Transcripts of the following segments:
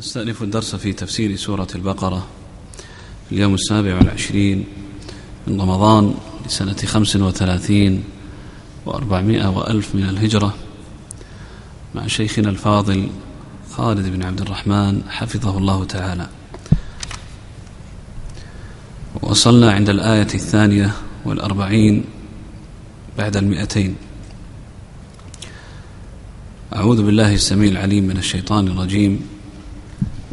نستأنف الدرس في تفسير سورة البقرة في اليوم السابع والعشرين من رمضان لسنة خمس وثلاثين وأربعمائة وألف من الهجرة مع شيخنا الفاضل خالد بن عبد الرحمن حفظه الله تعالى. وصلنا عند الآية الثانية والأربعين بعد المئتين. أعوذ بالله السميع العليم من الشيطان الرجيم.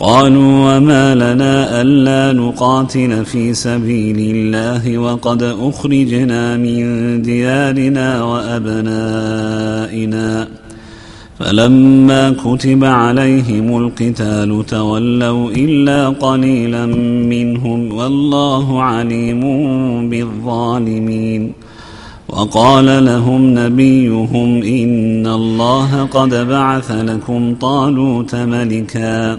قالوا وما لنا ألا نقاتل في سبيل الله وقد أخرجنا من ديارنا وأبنائنا. فلما كتب عليهم القتال تولوا إلا قليلا منهم والله عليم بالظالمين. وقال لهم نبيهم إن الله قد بعث لكم طالوت ملكاً.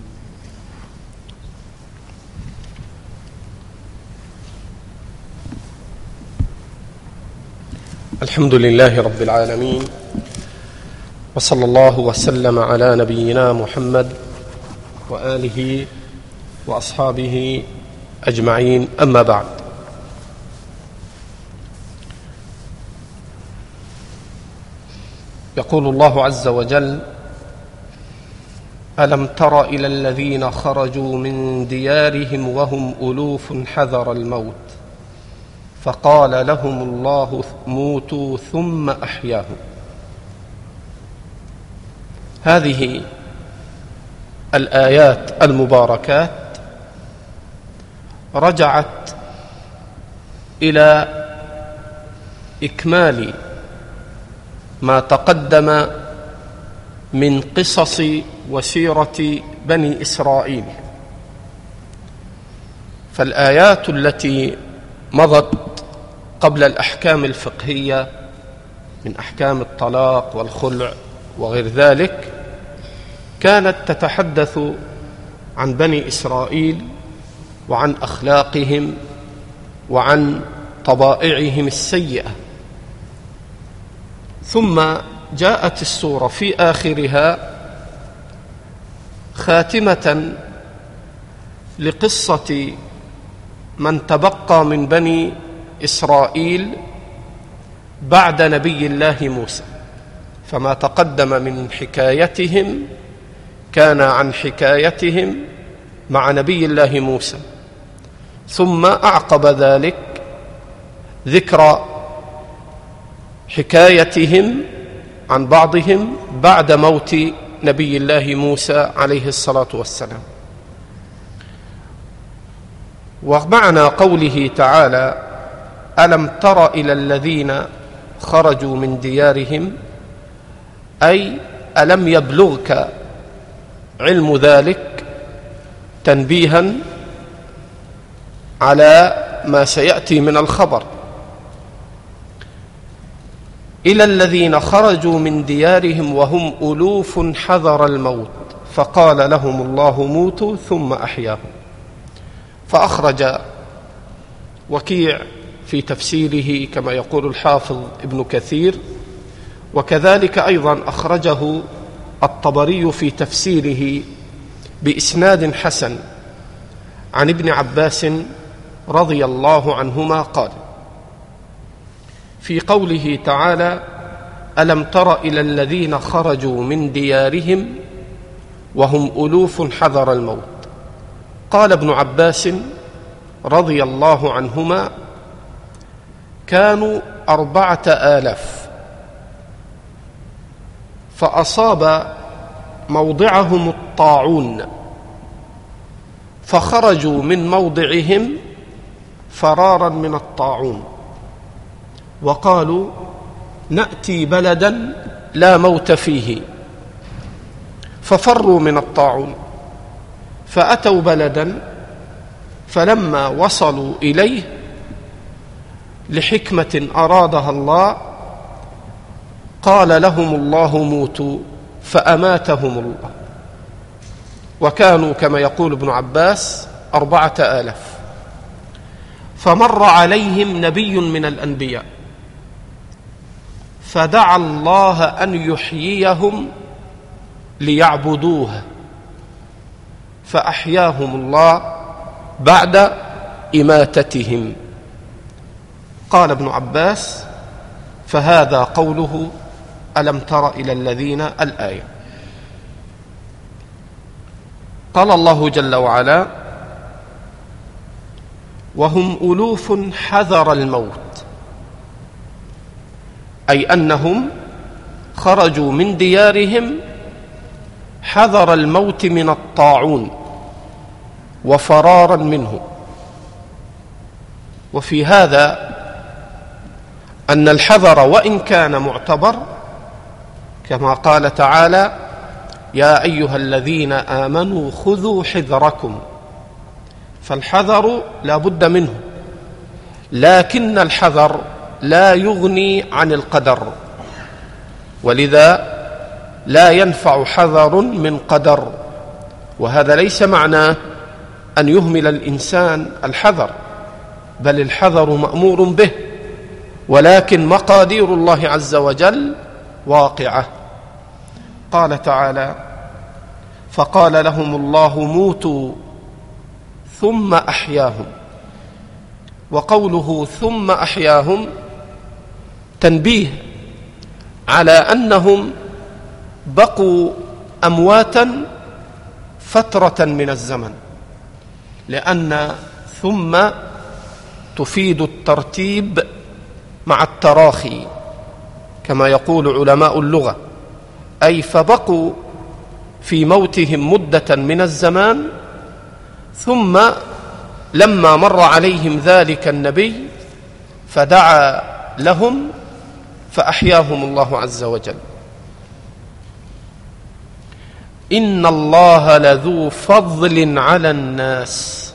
الحمد لله رب العالمين وصلى الله وسلم على نبينا محمد وآله وأصحابه أجمعين أما بعد. يقول الله عز وجل ألم تر إلى الذين خرجوا من ديارهم وهم ألوف حذر الموت؟ فقال لهم الله موتوا ثم أحياهم. هذه الآيات المباركات رجعت إلى إكمال ما تقدم من قصص وسيرة بني إسرائيل. فالآيات التي مضت قبل الأحكام الفقهية من أحكام الطلاق والخلع وغير ذلك كانت تتحدث عن بني إسرائيل وعن أخلاقهم وعن طبائعهم السيئة. ثم جاءت السورة في آخرها خاتمة لقصة من تبقى من بني إسرائيل بعد نبي الله موسى فما تقدم من حكايتهم كان عن حكايتهم مع نبي الله موسى. ثم أعقب ذلك ذكر حكايتهم عن بعضهم بعد موت نبي الله موسى عليه الصلاة والسلام. ومعنى قوله تعالى ألم تر إلى الذين خرجوا من ديارهم؟ أي ألم يبلغك علم ذلك تنبيها على ما سيأتي من الخبر؟ إلى الذين خرجوا من ديارهم وهم ألوف حذر الموت فقال لهم الله موتوا ثم أحياهم. فأخرج وكيع في تفسيره كما يقول الحافظ ابن كثير وكذلك أيضا أخرجه الطبري في تفسيره بإسناد حسن عن ابن عباس رضي الله عنهما قال في قوله تعالى ألم تر إلى الذين خرجوا من ديارهم وهم ألوف حذر الموت؟ قال ابن عباس رضي الله عنهما كانوا أربعة آلاف. فأصاب موضعهم الطاعون. فخرجوا من موضعهم فرارا من الطاعون. وقالوا نأتي بلدا لا موت فيه. ففروا من الطاعون. فأتوا بلدا فلما وصلوا إليه لحكمة أرادها الله قال لهم الله موتوا فأماتهم الله. وكانوا كما يقول ابن عباس أربعة آلاف. فمر عليهم نبي من الأنبياء فدعا الله أن يحييهم ليعبدوه فأحياهم الله بعد إماتتهم. قال ابن عباس فهذا قوله ألم تر إلى الذين الآية؟ قال الله جل وعلا وهم ألوف حذر الموت أي أنهم خرجوا من ديارهم حذر الموت من الطاعون وفرارا منه. وفي هذا أن الحذر وإن كان معتبر كما قال تعالى يا أيها الذين آمنوا خذوا حذركم. فالحذر لا بد منه لكن الحذر لا يغني عن القدر ولذا لا ينفع حذر من قدر وهذا ليس معناه أن يهمل الإنسان الحذر بل الحذر مأمور به. ولكن مقادير الله عز وجل واقعة. قال تعالى فقال لهم الله موتوا ثم أحياهم. وقوله ثم أحياهم تنبيه على أنهم بقوا أمواتا فترة من الزمن لأن ثم تفيد الترتيب مع التراخي كما يقول علماء اللغة. أي فبقوا في موتهم مدة من الزمان ثم لما مر عليهم ذلك النبي فدعا لهم فأحياهم الله عز وجل. إن الله لذو فضل على الناس.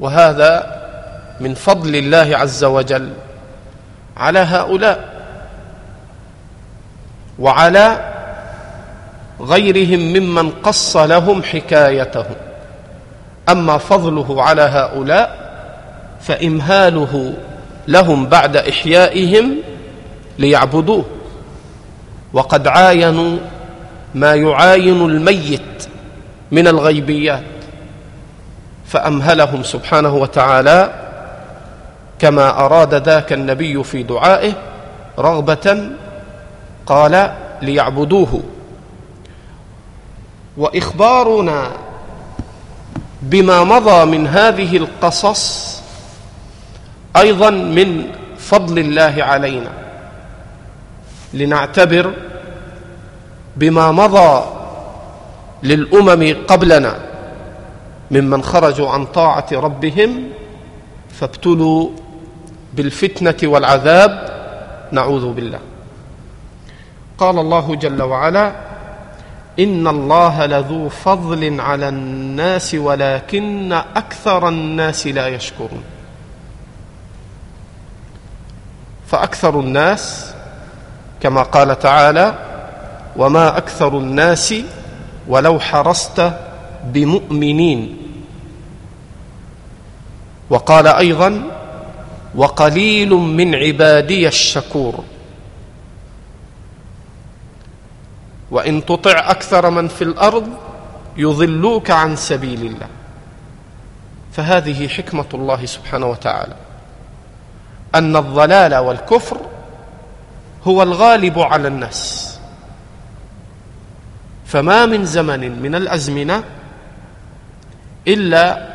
وهذا من فضل الله عز وجل على هؤلاء وعلى غيرهم ممن قص لهم حكايتهم. أما فضله على هؤلاء فإمهاله لهم بعد إحيائهم ليعبدوه. وقد عاينوا ما يعاين الميت من الغيبيات فأمهلهم سبحانه وتعالى كما أراد ذاك النبي في دعائه رغبة قال ليعبدوه. وإخبارنا بما مضى من هذه القصص أيضا من فضل الله علينا. لنعتبر بما مضى للأمم قبلنا ممن خرجوا عن طاعة ربهم فابتلوا بالفتنة والعذاب نعوذ بالله. قال الله جل وعلا ان الله لذو فضل على الناس ولكن أكثر الناس لا يشكرون. فاكثر الناس كما قال تعالى وما أكثر الناس ولو حرصت بمؤمنين. وقال أيضا وقليل من عبادي الشكور. وإن تطع أكثر من في الأرض يضلوك عن سبيل الله. فهذه حكمة الله سبحانه وتعالى. أن الضلال والكفر هو الغالب على الناس. فما من زمن من الأزمنة إلا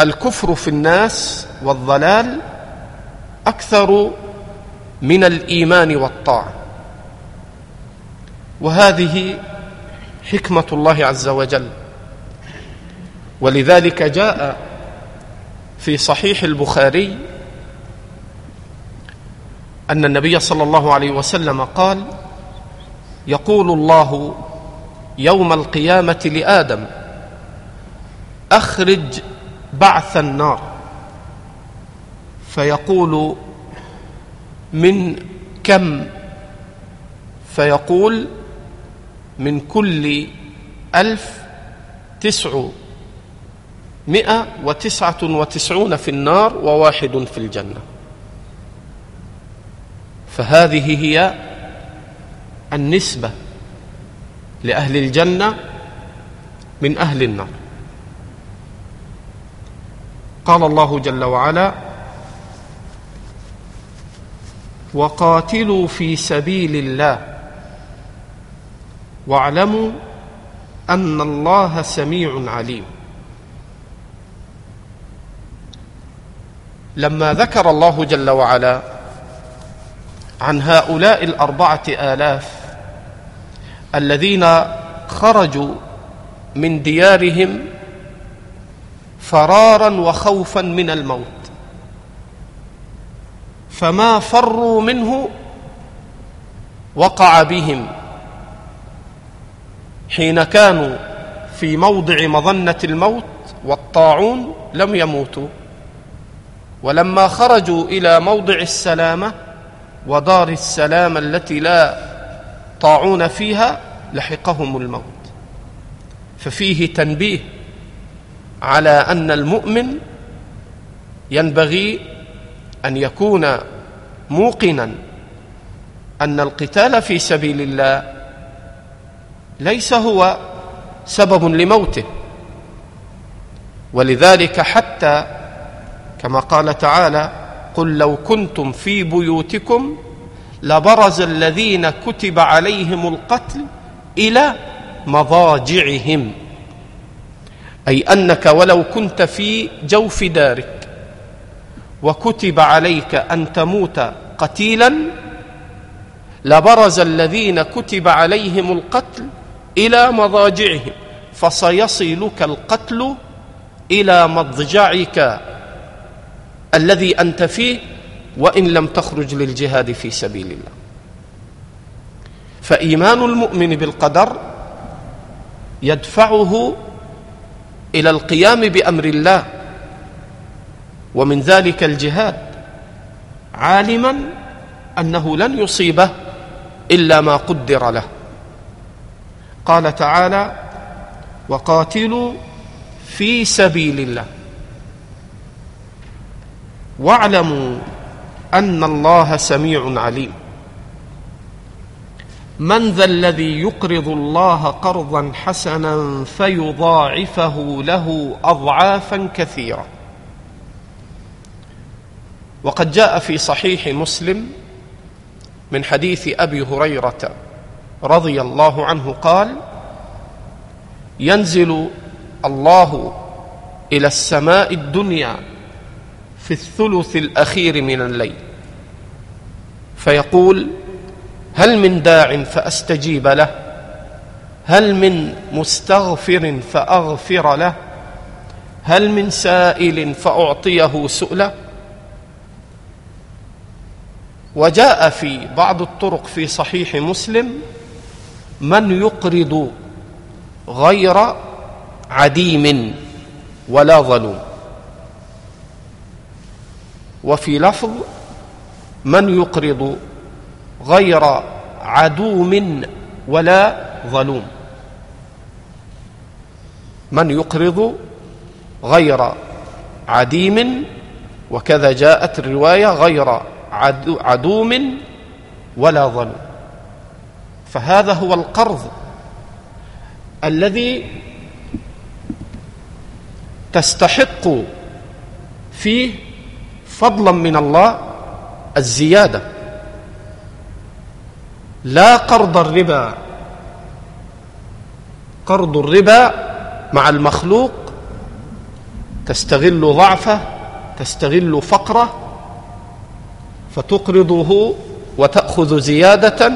والكفر في الناس والضلال أكثر من الإيمان والطاعة. وهذه حكمة الله عز وجل. ولذلك جاء في صحيح البخاري أن النبي صلى الله عليه وسلم قال يقول الله يوم القيامة لآدم أخرج بعث النار. فيقول من كم؟ فيقول من كل ألف تسع مئة وتسعة وتسعون في النار وواحد في الجنة. فهذه هي النسبة لأهل الجنة من أهل النار. قال الله جل وعلا وقاتلوا في سبيل الله واعلموا أن الله سميع عليم. لما ذكر الله جل وعلا عن هؤلاء الأربعة آلاف الذين خرجوا من ديارهم فرارا وخوفا من الموت. فما فروا منه وقع بهم. حين كانوا في موضع مظنة الموت والطاعون لم يموتوا. ولما خرجوا إلى موضع السلامة ودار السلام التي لا طاعون فيها لحقهم الموت. ففيه تنبيه على أن المؤمن ينبغي أن يكون موقنا أن القتال في سبيل الله ليس هو سبب لموته. ولذلك حتى كما قال تعالى قل لو كنتم في بيوتكم لبرز الذين كتب عليهم القتل إلى مضاجعهم. أي أنك ولو كنت في جوف دارك وكتب عليك أن تموت قتيلا لبرز الذين كتب عليهم القتل إلى مضاجعهم فسيصلك القتل إلى مضجعك الذي أنت فيه وإن لم تخرج للجهاد في سبيل الله. فإيمان المؤمن بالقدر يدفعه إلى القيام بأمر الله. ومن ذلك الجهاد. عالما أنه لن يصيبه إلا ما قدر له. قال تعالى وقاتلوا في سبيل الله واعلموا أن الله سميع عليم. من ذا الذي يقرض الله قرضا حسنا فيضاعفه له أضعافا كثيرة. وقد جاء في صحيح مسلم من حديث أبي هريرة رضي الله عنه قال ينزل الله إلى السماء الدنيا في الثلث الأخير من الليل. فيقول هل من داع فأستجيب له؟ هل من مستغفر فأغفر له؟ هل من سائل فأعطيه سؤله؟ وجاء في بعض الطرق في صحيح مسلم من يقرض غير عديم ولا ظلوم. وفي لفظ من يقرض غير عدوم ولا ظلوم. من يقرض غير عديم؟ وكذا جاءت الرواية غير عدوم ولا ظلوم. فهذا هو القرض الذي تستحق فيه فضلا من الله الزيادة. لا قرض الربا. قرض الربا مع المخلوق تستغل ضعفه تستغل فقره فتقرضه وتأخذ زيادة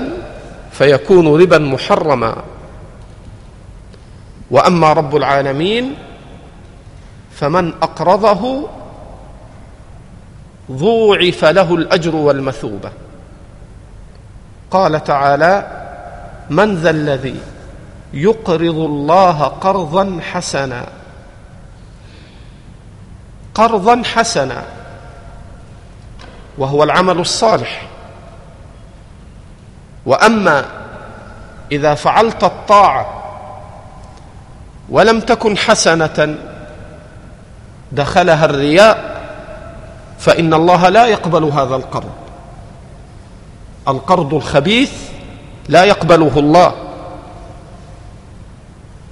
فيكون ربا محرما. وأما رب العالمين فمن أقرضه ضوعف له الأجر والمثوبة. قال تعالى من ذا الذي يقرض الله قرضا حسنا؟ قرضا حسنا. وهو العمل الصالح. وأما إذا فعلت الطاعة ولم تكن حسنة دخلها الرياء فإن الله لا يقبل هذا القرض. القرض الخبيث لا يقبله الله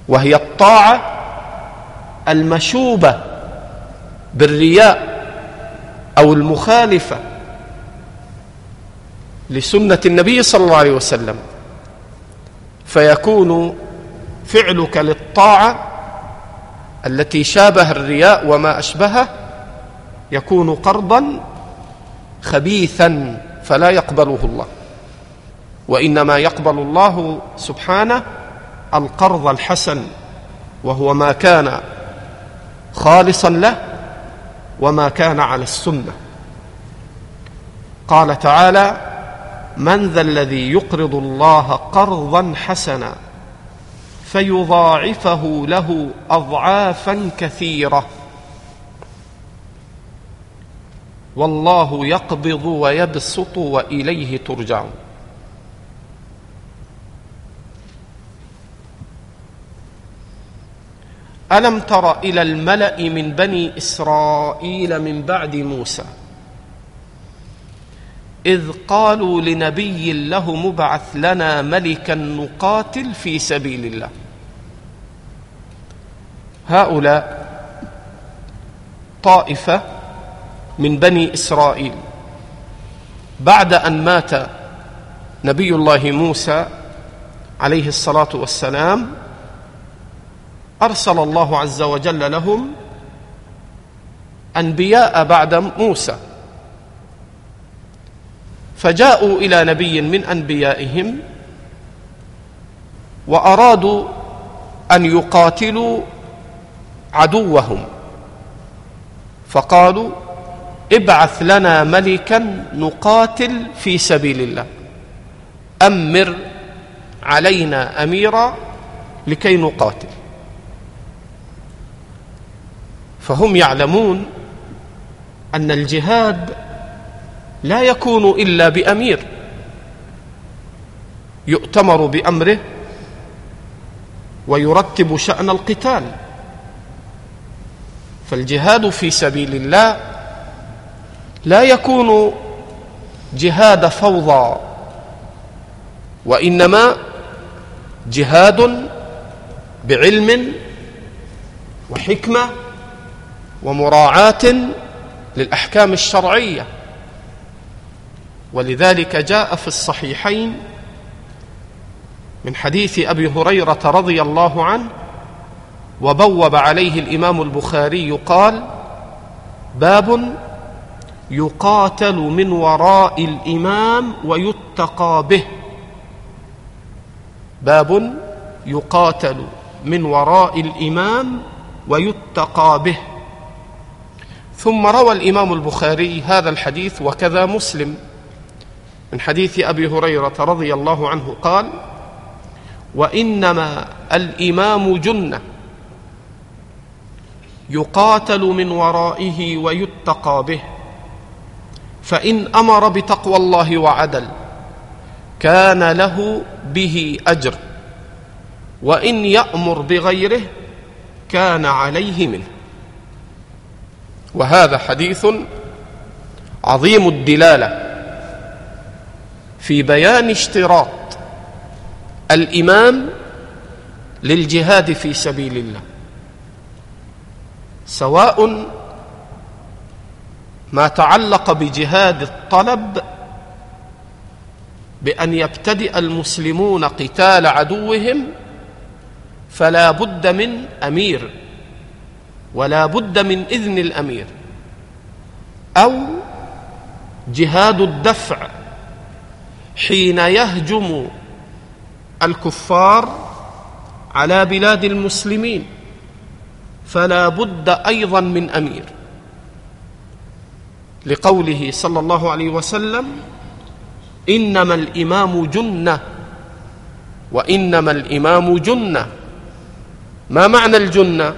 وهي الطاعة المشوبة بالرياء أو المخالفة لسنة النبي صلى الله عليه وسلم. فيكون فعلك للطاعة التي شابه الرياء وما أشبهه يكون قرضا خبيثا. فلا يقبله الله. وإنما يقبل الله سبحانه القرض الحسن وهو ما كان خالصا له وما كان على السنة. قال تعالى من ذا الذي يقرض الله قرضا حسنا فيضاعفه له أضعافا كثيرة. والله يقبض ويبسط وإليه ترجعون. ألم تر إلى الملأ من بني إسرائيل من بعد موسى؟ إذ قالوا لنبي له مبعث لنا ملكا نقاتل في سبيل الله. هؤلاء طائفة من بني إسرائيل. بعد أن مات نبي الله موسى عليه الصلاة والسلام أرسل الله عز وجل لهم أنبياء بعد موسى. فجاءوا إلى نبي من أنبيائهم وأرادوا أن يقاتلوا عدوهم. فقالوا ابعث لنا ملكا نقاتل في سبيل الله. أمر علينا أميرا لكي نقاتل. فهم يعلمون أن الجهاد لا يكون إلا بأمير. يؤتمر بأمره ويرتب شأن القتال. فالجهاد في سبيل الله لا يكون جهاد فوضى وإنما جهاد بعلم وحكمة ومراعاة للأحكام الشرعية. ولذلك جاء في الصحيحين من حديث أبي هريرة رضي الله عنه وبوب عليه الإمام البخاري قال باب يقاتل من وراء الإمام ويتقى به. باب يقاتل من وراء الإمام ويتقى به. ثم روى الإمام البخاري هذا الحديث وكذا مسلم. من حديث أبي هريرة رضي الله عنه قال وإنما الإمام جنة. يقاتل من ورائه ويتقى به. فإن أمر بتقوى الله وعدل كان له به أجر وإن يأمر بغيره كان عليه منه. وهذا حديث عظيم الدلالة في بيان اشتراط الإمام للجهاد في سبيل الله سواء ما تعلق بجهاد الطلب بأن يبتدئ المسلمون قتال عدوهم فلا بد من أمير ولا بد من إذن الأمير أو جهاد الدفع حين يهجم الكفار على بلاد المسلمين فلا بد أيضا من أمير. لقوله صلى الله عليه وسلم إنما الإمام جنة وإنما الإمام جنة. ما معنى الجنة؟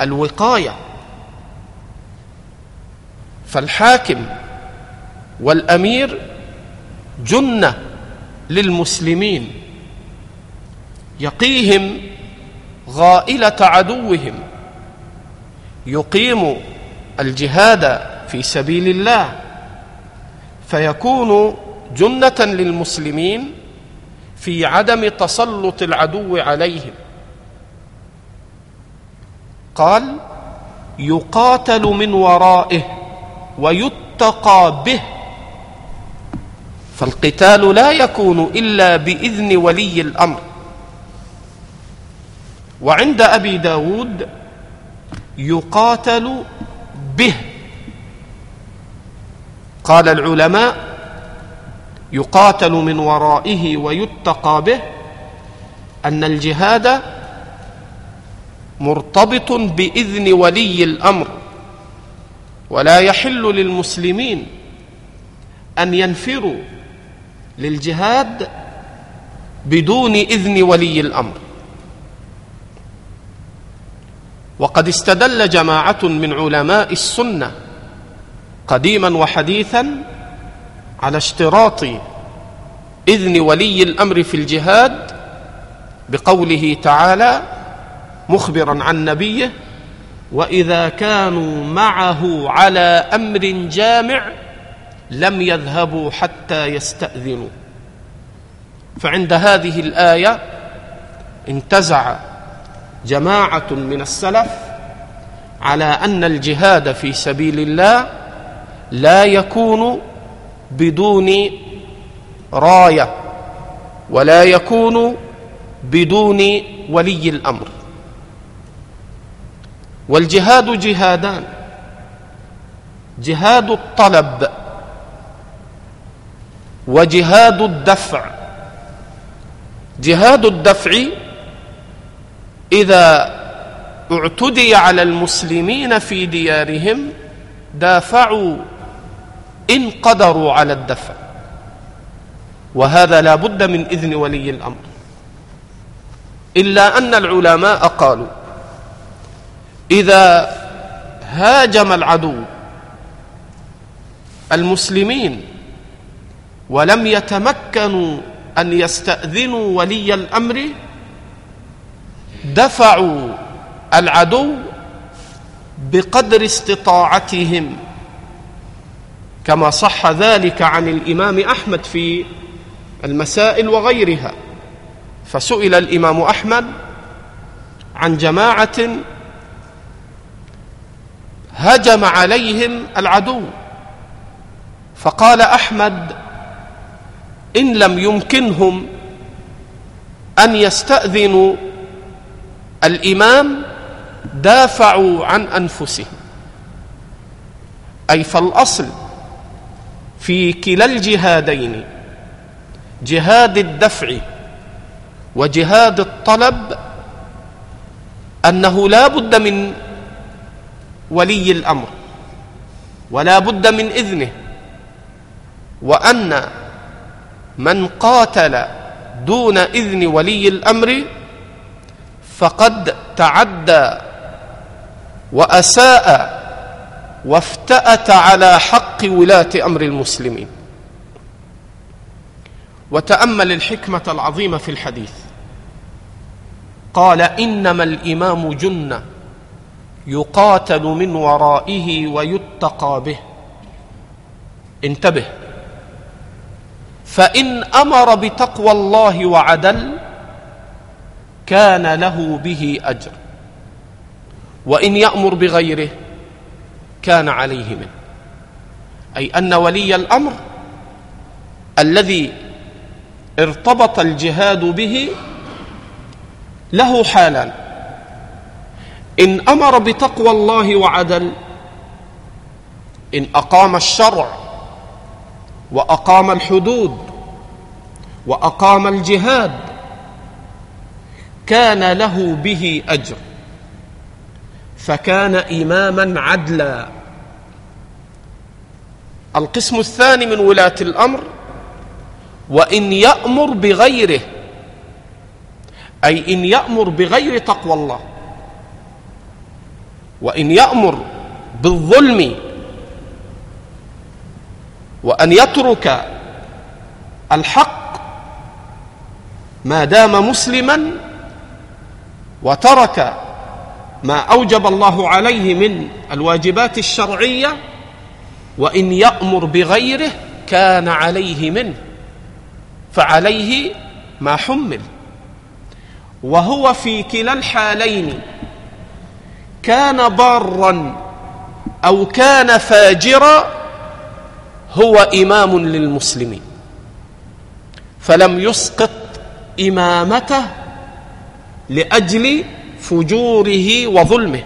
الوقاية. فالحاكم والأمير جنة للمسلمين يقيهم غائلة عدوهم يقيم الجهاد في سبيل الله فيكون جنة للمسلمين في عدم تسلط العدو عليهم. قال يقاتل من ورائه ويتقى به. فالقتال لا يكون إلا بإذن ولي الأمر. وعند أبي داود يقاتل به. قال العلماء يقاتل من ورائه ويتقى به أن الجهاد مرتبط بإذن ولي الأمر ولا يحل للمسلمين أن ينفروا للجهاد بدون إذن ولي الأمر. وقد استدل جماعة من علماء السنة قديما وحديثا على اشتراط إذن ولي الأمر في الجهاد بقوله تعالى مخبرا عن نبيه وإذا كانوا معه على أمر جامع لم يذهبوا حتى يستأذنوا. فعند هذه الآية انتزع جماعة من السلف على أن الجهاد في سبيل الله لا يكون بدون راية ولا يكون بدون ولي الأمر. والجهاد جهادان. جهاد الطلب وجهاد الدفع. جهاد الدفع إذا اعتدي على المسلمين في ديارهم دافعوا إن قدروا على الدفع. وهذا لا بد من إذن ولي الأمر. إلا أن العلماء قالوا إذا هاجم العدو المسلمين ولم يتمكنوا أن يستأذنوا ولي الأمر دفعوا العدو بقدر استطاعتهم. كما صح ذلك عن الإمام أحمد في المسائل وغيرها. فسئل الإمام أحمد عن جماعة هجم عليهم العدو فقال أحمد إن لم يمكنهم أن يستأذنوا الإمام دافعوا عن أنفسهم. أي فالأصل في كلا الجهادين جهاد الدفع وجهاد الطلب أنه لا بد من ولي الأمر ولا بد من إذنه وأن من قاتل دون إذن ولي الأمر فقد تعدى وأساء وافتأت على حق ولاة أمر المسلمين. وتأمل الحكمة العظيمة في الحديث. قال إنما الإمام جنه يقاتل من ورائه ويتقى به. انتبه. فإن أمر بتقوى الله وعدل كان له به أجر. وإن يأمر بغيره كان عليه منه. أي أن ولي الأمر الذي ارتبط الجهاد به له حالان. إن أمر بتقوى الله وعدل إن أقام الشرع وأقام الحدود وأقام الجهاد كان له به أجر. فكان إماما عدلا. القسم الثاني من ولاة الأمر وإن يأمر بغيره أي إن يأمر بغير تقوى الله وإن يأمر بالظلم وأن يترك الحق ما دام مسلما وترك ما أوجب الله عليه من الواجبات الشرعية وإن يأمر بغيره كان عليه منه فعليه ما حمل. وهو في كلا الحالين كان بارا أو كان فاجرا هو إمام للمسلمين فلم يسقط إمامته لأجل فجوره وظلمه.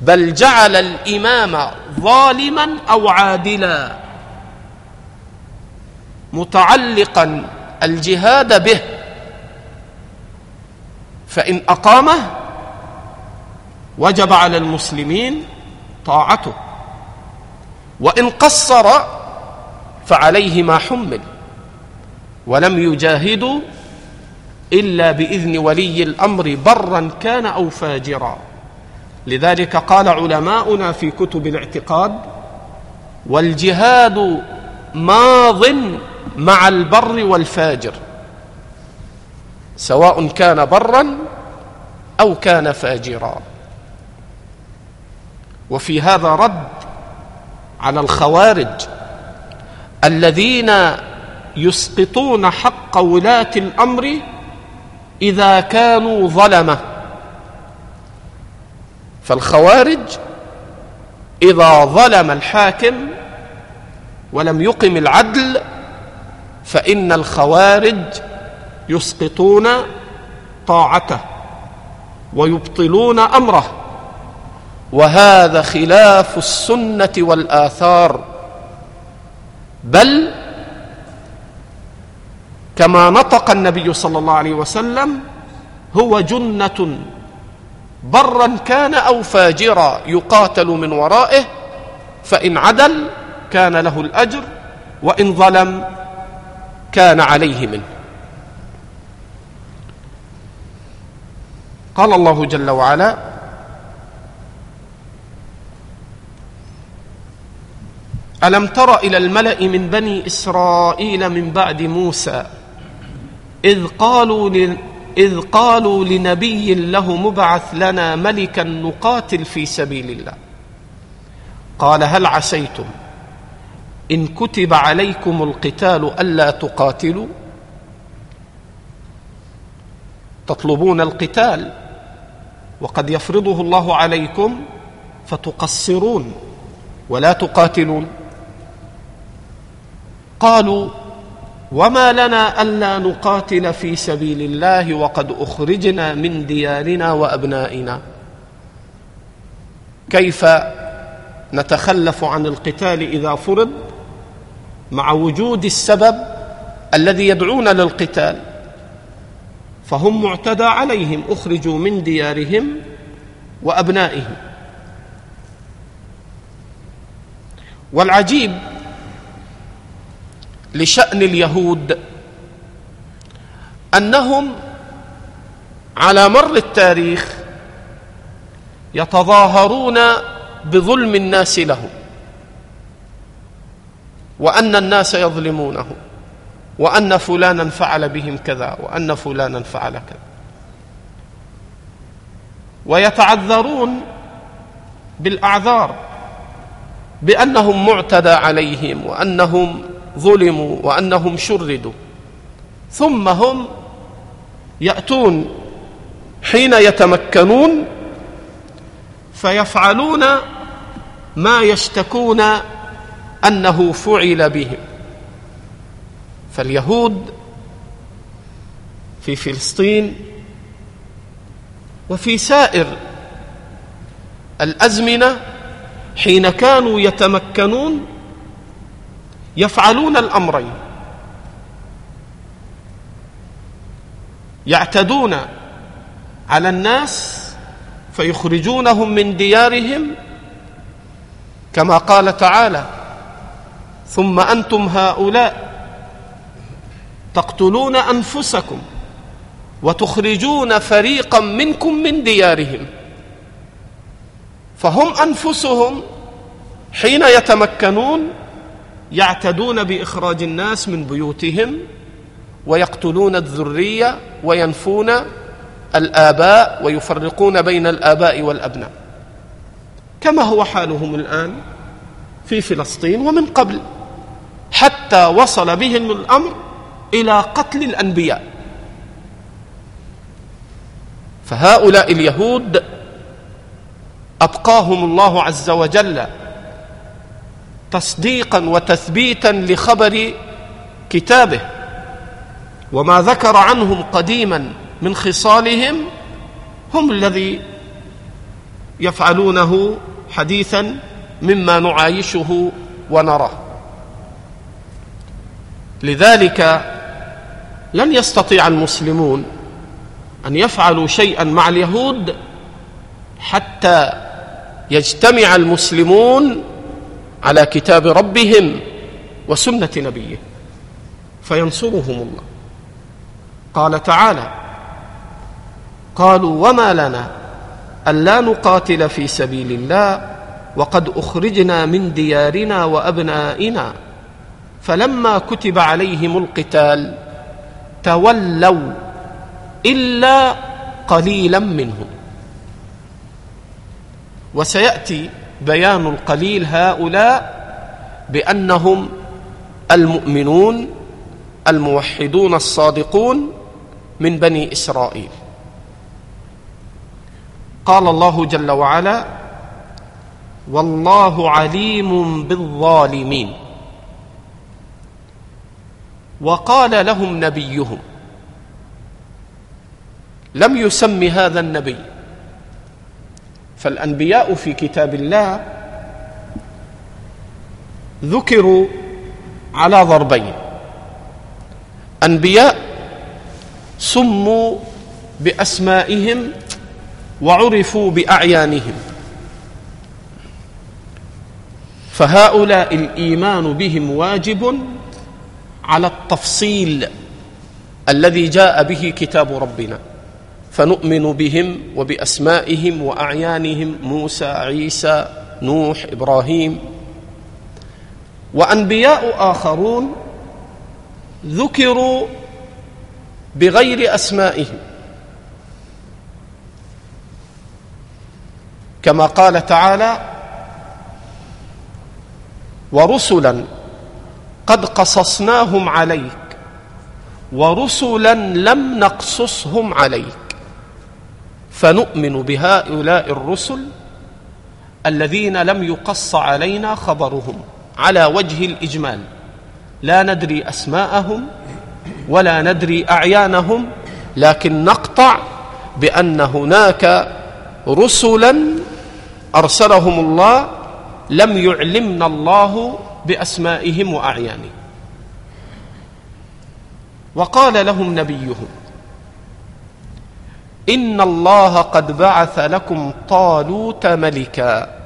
بل جعل الإمام ظالما أو عادلا. متعلقا الجهاد به. فإن أقامه وجب على المسلمين طاعته. وإن قصر فعليه ما حمل. ولم يجاهدوا إلا بإذن ولي الأمر برا كان أو فاجرا. لذلك قال علماؤنا في كتب الاعتقاد والجهاد ماض مع البر والفاجر سواء كان برا أو كان فاجرا. وفي هذا رد على الخوارج الذين يسقطون حق ولاة الأمر إذا كانوا ظلمة. فالخوارج إذا ظلم الحاكم ولم يقم العدل فإن الخوارج يسقطون طاعته ويبطلون أمره. وهذا خلاف السنة والآثار. بل كما نطق النبي صلى الله عليه وسلم هو جنة. برا كان أو فاجرا يقاتل من ورائه فإن عدل كان له الأجر وإن ظلم كان عليه منه. قال الله جل وعلا ألم تر إلى الملأ من بني إسرائيل من بعد موسى؟ إذ قالوا إذ قالوا لنبي له مبعث لنا ملكا نقاتل في سبيل الله. قال هل عسيتم إن كتب عليكم القتال ألا تقاتلوا؟ تطلبون القتال وقد يفرضه الله عليكم فتقصرون ولا تقاتلون. قالوا وما لنا الا نقاتل في سبيل الله وقد اخرجنا من ديارنا وابنائنا. كيف نتخلف عن القتال اذا فرض؟ مع وجود السبب الذي يدعون للقتال. فهم معتدى عليهم اخرجوا من ديارهم وابنائهم. والعجيب لشأن اليهود أنهم على مر التاريخ يتظاهرون بظلم الناس لهم وأن الناس يظلمونه وأن فلانا فعل بهم كذا وأن فلانا فعل كذا ويتعذرون بالأعذار بأنهم معتدى عليهم وأنهم ظلموا وأنهم شردوا. ثم هم يأتون حين يتمكنون فيفعلون ما يشتكون أنه فعل بهم. فاليهود في فلسطين وفي سائر الأزمنة حين كانوا يتمكنون يفعلون الأمرين. يعتدون على الناس فيخرجونهم من ديارهم كما قال تعالى ثم أنتم هؤلاء تقتلون أنفسكم وتخرجون فريقا منكم من ديارهم. فهم أنفسهم حين يتمكنون يعتدون بإخراج الناس من بيوتهم ويقتلون الذرية وينفون الآباء ويفرقون بين الآباء والأبناء. كما هو حالهم الآن في فلسطين ومن قبل حتى وصل بهم الأمر إلى قتل الأنبياء. فهؤلاء اليهود أبقاهم الله عز وجل تصديقا وتثبيتا لخبر كتابه. وما ذكر عنهم قديما من خصالهم هم الذي يفعلونه حديثا مما نعايشه ونراه. لذلك لن يستطيع المسلمون أن يفعلوا شيئا مع اليهود حتى يجتمع المسلمون على كتاب ربهم وسنة نبيه فينصرهم الله. قال تعالى قالوا وما لنا ألا نقاتل في سبيل الله وقد أخرجنا من ديارنا وأبنائنا فلما كتب عليهم القتال تولوا إلا قليلا منهم. وسيأتي بيان القليل هؤلاء بأنهم المؤمنون الموحدون الصادقون من بني إسرائيل. قال الله جل وعلا والله عليم بالظالمين وقال لهم نبيهم لم يسم هذا النبي فالأنبياء في كتاب الله ذكروا على ضربين. أنبياء سموا بأسمائهم وعرفوا بأعيانهم. فهؤلاء الإيمان بهم واجب على التفصيل الذي جاء به كتاب ربنا. فنؤمن بهم وبأسمائهم وأعيانهم موسى عيسى نوح إبراهيم. وأنبياء آخرون ذكروا بغير أسمائهم. كما قال تعالى ورسلا قد قصصناهم عليك ورسلا لم نقصصهم عليك. فنؤمن بهؤلاء الرسل الذين لم يقص علينا خبرهم على وجه الإجمال. لا ندري أسماءهم ولا ندري أعيانهم لكن نقطع بأن هناك رسلا أرسلهم الله لم يعلمنا الله بأسمائهم وأعيانهم. وقال لهم نبيهم ان الله قد بعث لكم طالوت ملكا.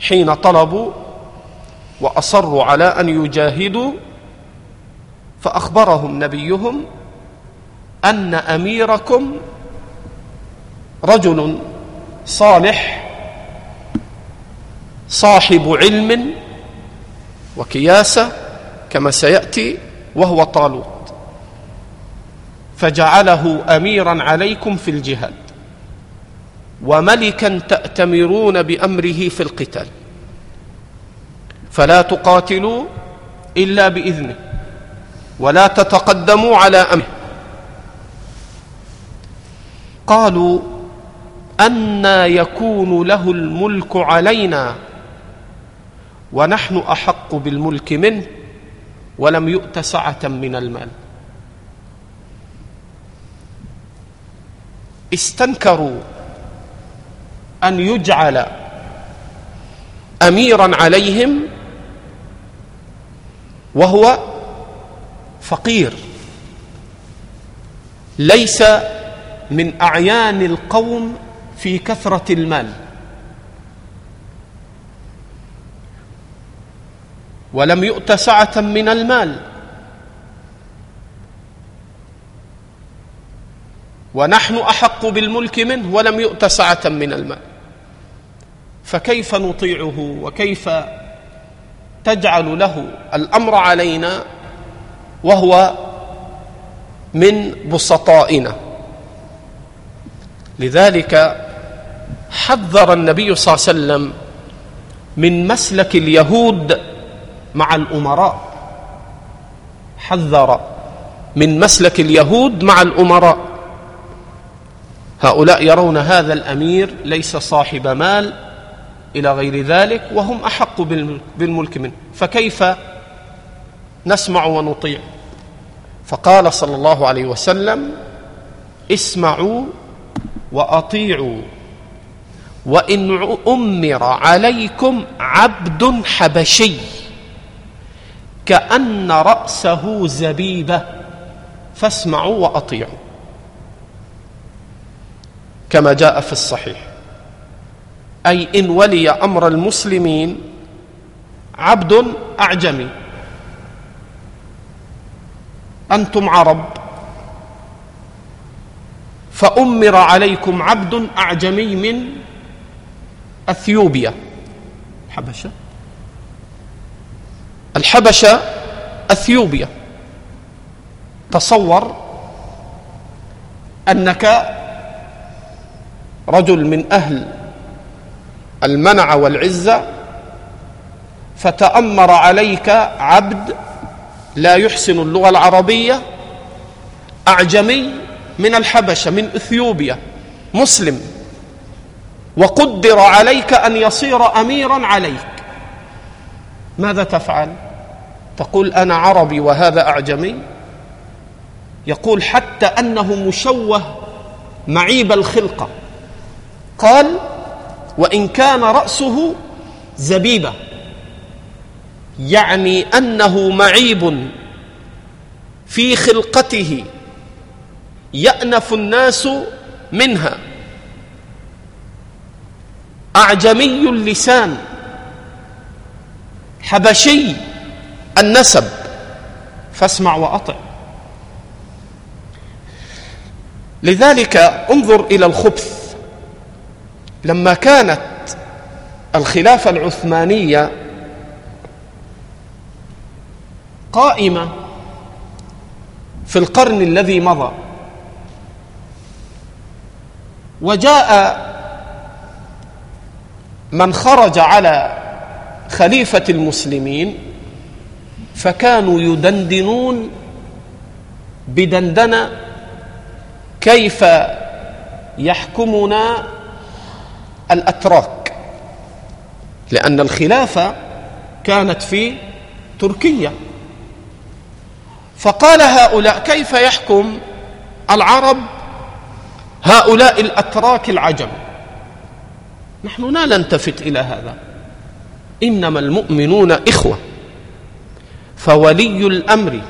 حين طلبوا واصروا على ان يجاهدوا فاخبرهم نبيهم ان اميركم رجل صالح صاحب علم وكياسه كما سياتي وهو طالوت. فجعله أميرا عليكم في الجهاد وملكا تأتمرون بأمره في القتال. فلا تقاتلوا إلا بإذنه ولا تتقدموا على أمره. قالوا أنا يكون له الملك علينا ونحن أحق بالملك منه ولم يؤت سعة من المال. استنكروا أن يجعل أميرا عليهم وهو فقير. ليس من أعيان القوم في كثرة المال. ولم يؤت سعة من المال. ونحن أحق بالملك منه ولم يؤت سعة من المال. فكيف نطيعه وكيف تجعل له الأمر علينا وهو من بسطائنا؟ لذلك حذر النبي صلى الله عليه وسلم من مسلك اليهود مع الأمراء. حذر من مسلك اليهود مع الأمراء. هؤلاء يرون هذا الأمير ليس صاحب مال إلى غير ذلك وهم أحق بالملك منه. فكيف نسمع ونطيع؟ فقال صلى الله عليه وسلم اسمعوا وأطيعوا وإن أمر عليكم عبد حبشي كأن رأسه زبيبة فاسمعوا وأطيعوا. كما جاء في الصحيح. أي إن ولي أمر المسلمين عبد أعجمي. أنتم عرب. فأمر عليكم عبد أعجمي من أثيوبيا. الحبشة. الحبشة أثيوبيا. تصور أنك رجل من أهل المنع والعزة فتأمر عليك عبد لا يحسن اللغة العربية أعجمي من الحبشة من إثيوبيا مسلم وقدر عليك أن يصير اميرا عليك. ماذا تفعل؟ تقول أنا عربي وهذا أعجمي؟ يقول حتى أنه مشوه معيب الخلقة. قال وإن كان رأسه زبيبة يعني أنه معيب في خلقته يأنف الناس منها. أعجمي اللسان حبشي النسب فاسمع وأطع. لذلك انظر إلى الخبث. لما كانت الخلافة العثمانية قائمة في القرن الذي مضى وجاء من خرج على خليفة المسلمين فكانوا يدندنون بدندنة كيف يحكمنا الأتراك لأن الخلافه كانت في تركيا. فقال هؤلاء كيف يحكم العرب هؤلاء الأتراك العجم؟ نحن لا نلتفت إلى هذا. إنما المؤمنون إخوة. فولي الأمر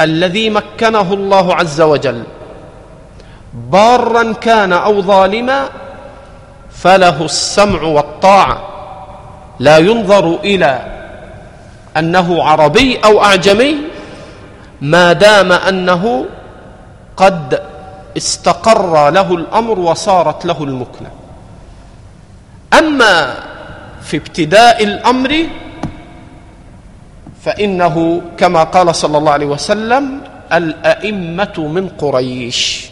الذي مكنه الله عز وجل. بارا كان أو ظالما فله السمع والطاعة. لا ينظر إلى أنه عربي أو أعجمي ما دام أنه قد استقر له الأمر وصارت له المكنة. أما في ابتداء الأمر فإنه كما قال صلى الله عليه وسلم الأئمة من قريش.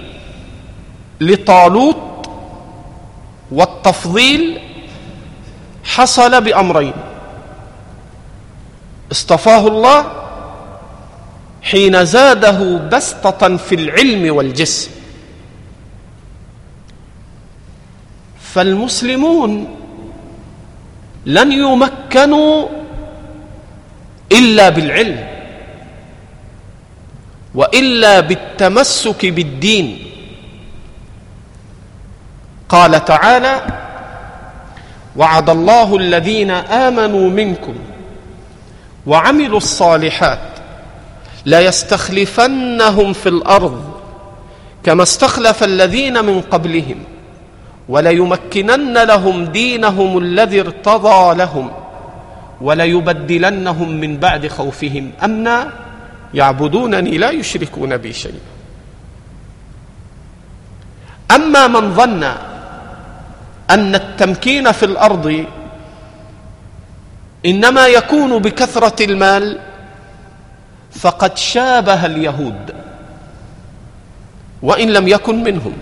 لطالوت والتفضيل حصل بأمرين. اصطفاه الله حين زاده بسطة في العلم والجسم. فالمسلمون لن يمكنوا إلا بالعلم وإلا بالتمسك بالدين. قال تعالى وعد الله الذين آمنوا منكم وعملوا الصالحات ليستخلفنهم في الأرض كما استخلف الذين من قبلهم وليمكنن لهم دينهم الذي ارتضى لهم وليبدلنهم من بعد خوفهم أمنا يعبدونني لا يشركون بي شيئا. أما من ظن أن التمكين في الأرض إنما يكون بكثرة المال فقد شابه اليهود وإن لم يكن منهم.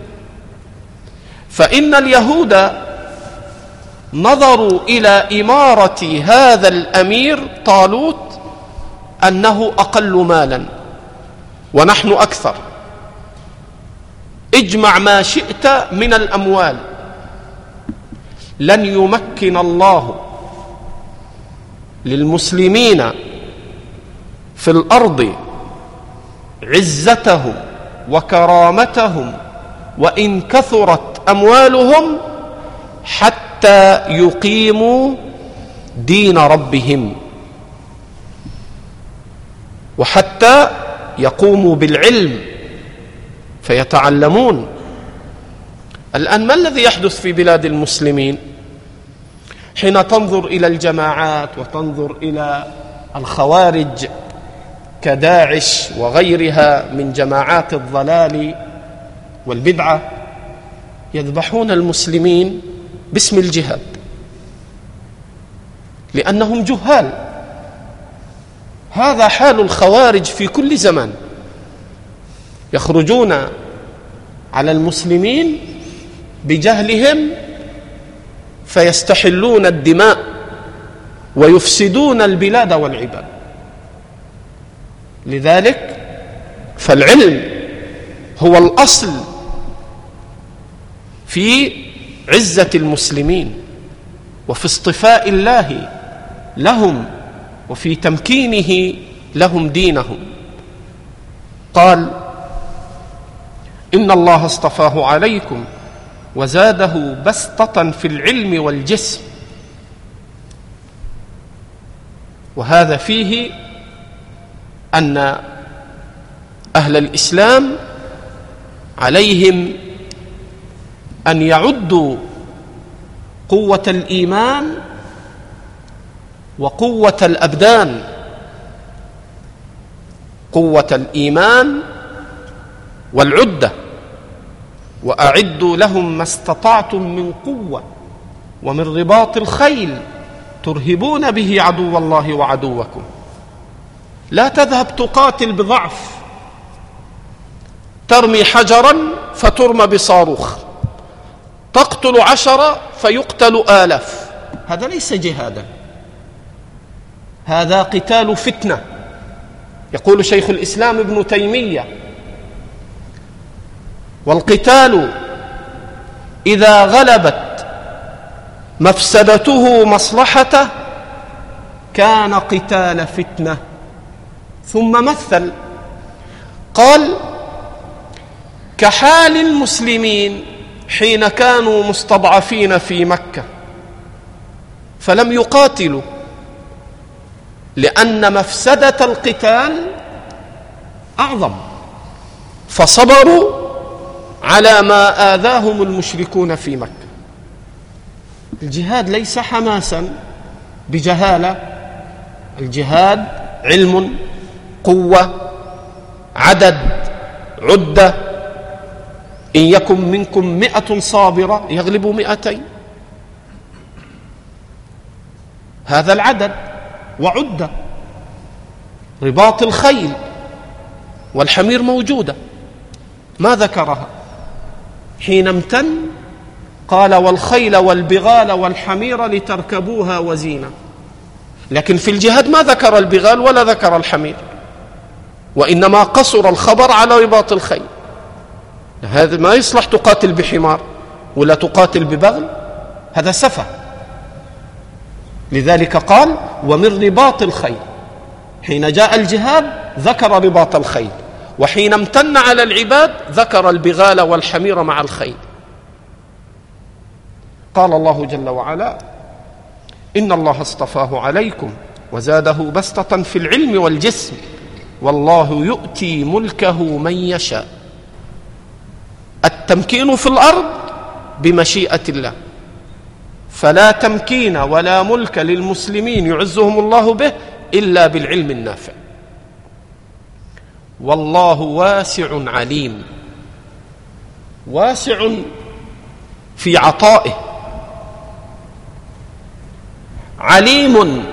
فإن اليهود نظروا إلى إمارة هذا الأمير طالوت أنه أقل مالا ونحن أكثر. اجمع ما شئت من الأموال. لن يمكن الله للمسلمين في الأرض عزتهم وكرامتهم وإن كثرت أموالهم حتى يقيموا دين ربهم حتى يقوموا بالعلم فيتعلمون. الآن ما الذي يحدث في بلاد المسلمين؟ حين تنظر إلى الجماعات وتنظر إلى الخوارج كداعش وغيرها من جماعات الضلال والبدعة يذبحون المسلمين باسم الجهاد لأنهم جهال. هذا حال الخوارج في كل زمان. يخرجون على المسلمين بجهلهم فيستحلون الدماء ويفسدون البلاد والعباد. لذلك فالعلم هو الأصل في عزة المسلمين وفي اصطفاء الله لهم وفي تمكينه لهم دينهم. قال إن الله اصطفاه عليكم وزاده بسطة في العلم والجسم. وهذا فيه أن أهل الإسلام عليهم أن يعدوا قوة الإيمان وقوة الأبدان. قوة الإيمان والعدة. وأعدوا لهم ما استطعتم من قوة ومن رباط الخيل ترهبون به عدو الله وعدوكم. لا تذهب تقاتل بضعف. ترمي حجرا فترمى بصاروخ. تقتل عشرة فيقتل آلاف. هذا ليس جهادا. هذا قتال فتنة. يقول شيخ الإسلام ابن تيمية والقتال إذا غلبت مفسدته مصلحته كان قتال فتنة ثم مثل. قال كحال المسلمين حين كانوا مستضعفين في مكة فلم يقاتلوا لأن مفسدة القتال أعظم فصبروا على ما آذاهم المشركون في مكة. الجهاد ليس حماسا بجهالة. الجهاد علم قوة عدد عدة. إن يكن منكم مئة صابرة يغلبوا مئتين. هذا العدد وعدة. رباط الخيل والحمير موجودة. ما ذكرها؟ حين امتن قال والخيل والبغال والحمير لتركبوها وزينه لكن في الجهاد ما ذكر البغال ولا ذكر الحمير وإنما قصر الخبر على رباط الخيل. هذا ما يصلح تقاتل بحمار ولا تقاتل ببغل هذا سفه. لذلك قال ومن رباط الخيل. حين جاء الجهاد ذكر رباط الخيل. وحين امتن على العباد ذكر البغال والحمير مع الخيل. قال الله جل وعلا إن الله اصطفاه عليكم وزاده بسطة في العلم والجسم والله يؤتي ملكه من يشاء. التمكين في الأرض بمشيئة الله. فلا تمكين ولا ملك للمسلمين يعزهم الله به إلا بالعلم النافع. والله واسع عليم. واسع في عطائه. عليم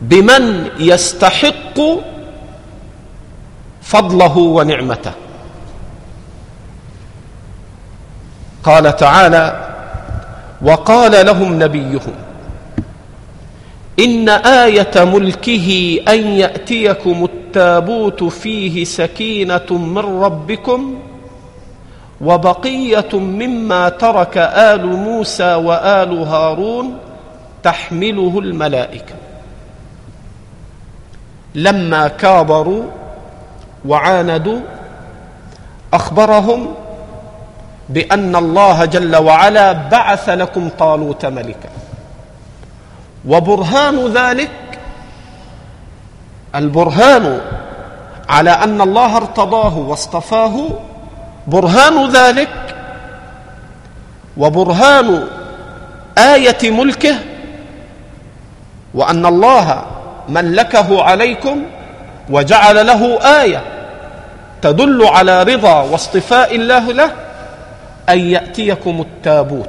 بمن يستحق فضله ونعمته. قال تعالى وقال لهم نبيهم إن آية ملكه أن يأتيكم التابوت فيه سكينة من ربكم وبقية مما ترك آل موسى وآل هارون تحمله الملائكة. لما كابروا وعاندوا أخبرهم بأن الله جل وعلا بعث لكم طالوت ملكا. وبرهان ذلك البرهان على أن الله ارتضاه واصطفاه برهان ذلك وبرهان آية ملكه وأن الله ملكه عليكم وجعل له آية تدل على رضا واصطفاء الله له أن يأتيكم التابوت.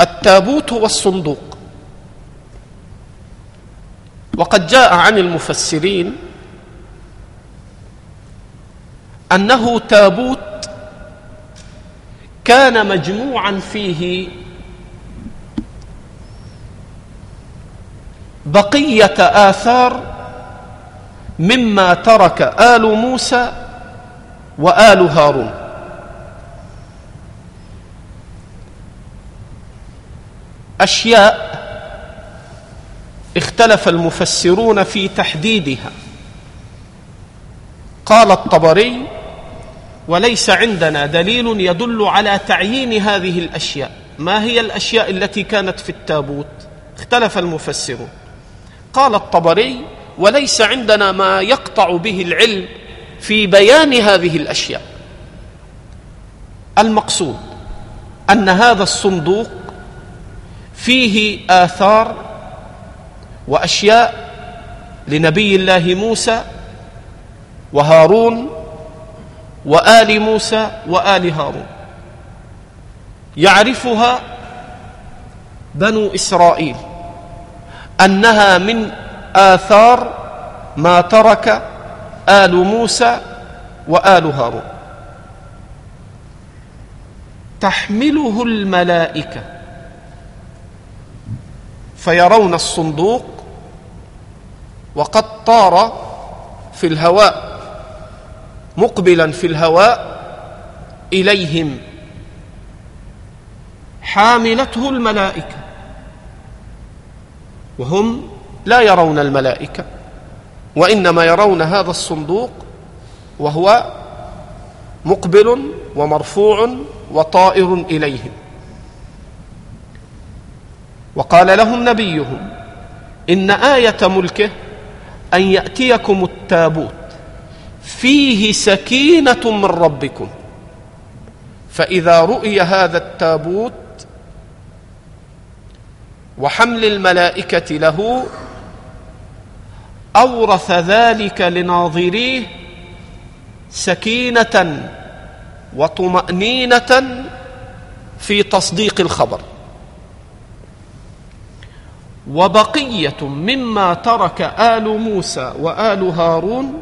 التابوت هو الصندوق وقد جاء عن المفسرين أنه تابوت كان مجموعا فيه بقية آثار مما ترك آل موسى وآل هارون. أشياء اختلف المفسرون في تحديدها. قال الطبري وليس عندنا دليل يدل على تعيين هذه الأشياء. ما هي الأشياء التي كانت في التابوت؟ اختلف المفسرون. قال الطبري وليس عندنا ما يقطع به العلم في بيان هذه الأشياء. المقصود أن هذا الصندوق فيه آثار وأشياء لنبي الله موسى وهارون وآل موسى وآل هارون. يعرفها بنو إسرائيل أنها من آثار ما ترك آل موسى وآل هارون. تحمله الملائكة. فيرون الصندوق وقد طار في الهواء مقبلا في الهواء إليهم. حاملته الملائكة. وهم لا يرون الملائكة وإنما يرون هذا الصندوق وهو مقبل ومرفوع وطائر إليهم. وقال لهم نبيهم إن آية ملكه أن يأتيكم التابوت. فيه سكينة من ربكم. فإذا رؤي هذا التابوت وحمل الملائكة له أورث ذلك لناظريه سكينة وطمأنينة في تصديق الخبر. وبقية مما ترك آل موسى وآل هارون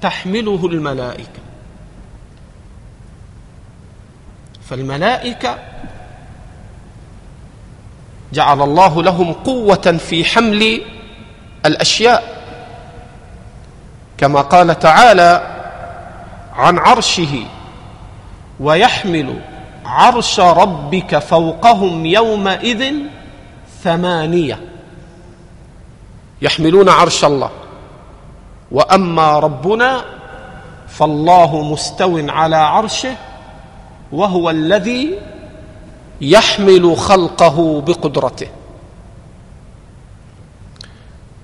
تحمله الملائكة. فالملائكة جعل الله لهم قوة في حمل الأشياء. كما قال تعالى عن عرشه ويحمل عرش ربك فوقهم يومئذ ثمانيه يحملون عرش الله. وأما ربنا فالله مستو على عرشه وهو الذي يحمل خلقه بقدرته.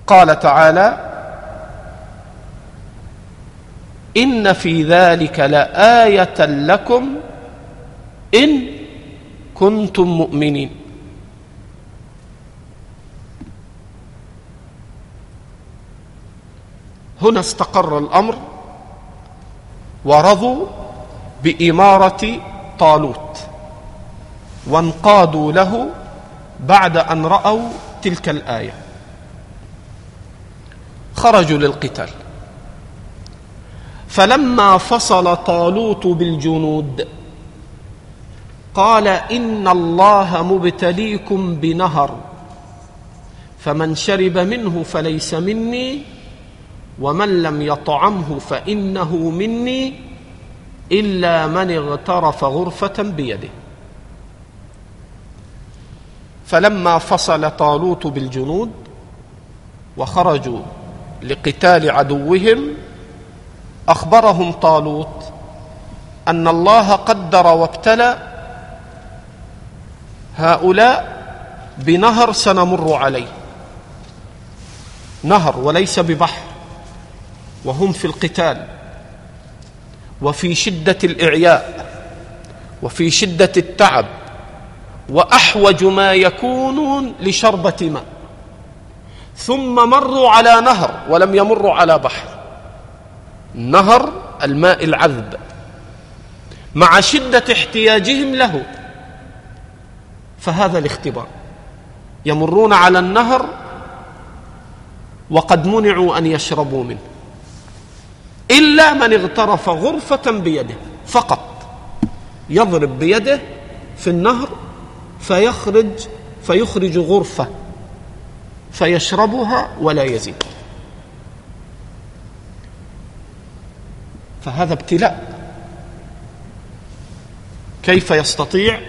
قال تعالى إن في ذلك لآية لكم إن كنتم مؤمنين. هنا استقر الأمر ورضوا بإمارة طالوت وانقادوا له بعد أن رأوا تلك الآية. خرجوا للقتال. فلما فصل طالوت بالجنود قال إن الله مبتليكم بنهر فمن شرب منه فليس مني ومن لم يطعمه فإنه مني إلا من اغترف غرفة بيده. فلما فصل طالوت بالجنود وخرجوا لقتال عدوهم أخبرهم طالوت أن الله قدر وابتلى هؤلاء بنهر سنمر عليه. نهر وليس ببحر. وهم في القتال وفي شدة الإعياء وفي شدة التعب وأحوج ما يكونون لشربة ماء ثم مروا على نهر ولم يمروا على بحر. نهر الماء العذب مع شدة احتياجهم له. فهذا الاختبار. يمرون على النهر وقد منعوا أن يشربوا منه. إلا من اغترف غرفة بيده فقط. يضرب بيده في النهر فيخرج فيخرج غرفة فيشربها ولا يزيد. فهذا ابتلاء. كيف يستطيع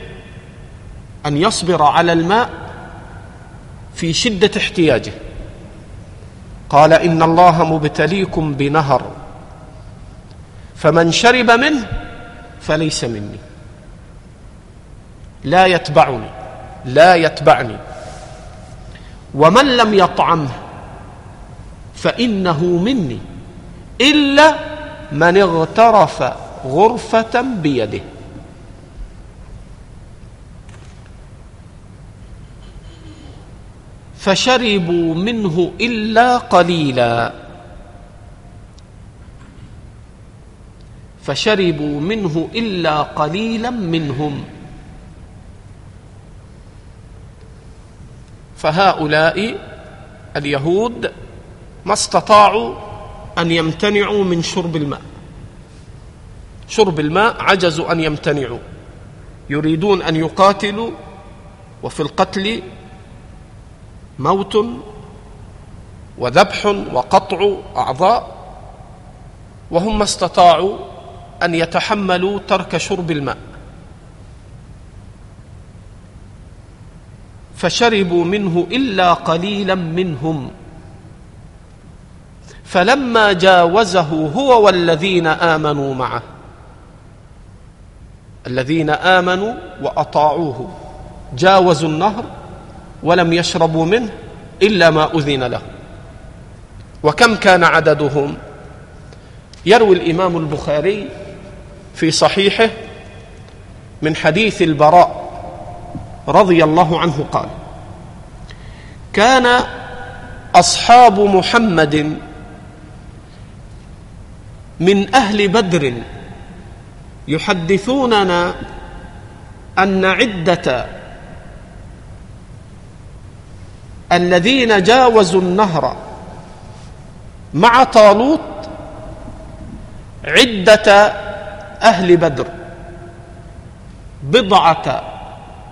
أن يصبر على الماء في شدة احتياجه؟ قال إن الله مبتليكم بنهر. فمن شرب منه فليس مني. لا يتبعني لا يتبعني. ومن لم يطعمه فإنه مني إلا من اغترف غرفة بيده. فشربوا منه إلا قليلا. فشربوا منه إلا قليلا منهم. فهؤلاء اليهود ما استطاعوا أن يمتنعوا من شرب الماء. شرب الماء عجزوا أن يمتنعوا. يريدون أن يقاتلوا وفي القتل موت وذبح وقطع أعضاء وهم ما استطاعوا أن يتحملوا ترك شرب الماء. فشربوا منه إلا قليلا منهم. فلما جاوزه هو والذين آمنوا معه الذين آمنوا وأطاعوه جاوزوا النهر ولم يشربوا منه إلا ما أذن له. وكم كان عددهم؟ يروي الإمام البخاري في صحيحه من حديث البراء رضي الله عنه قال كان أصحاب محمد من أهل بدر يحدثوننا أن عدة الذين جاوزوا النهر مع طالوت عدة أهل بدر. بضعة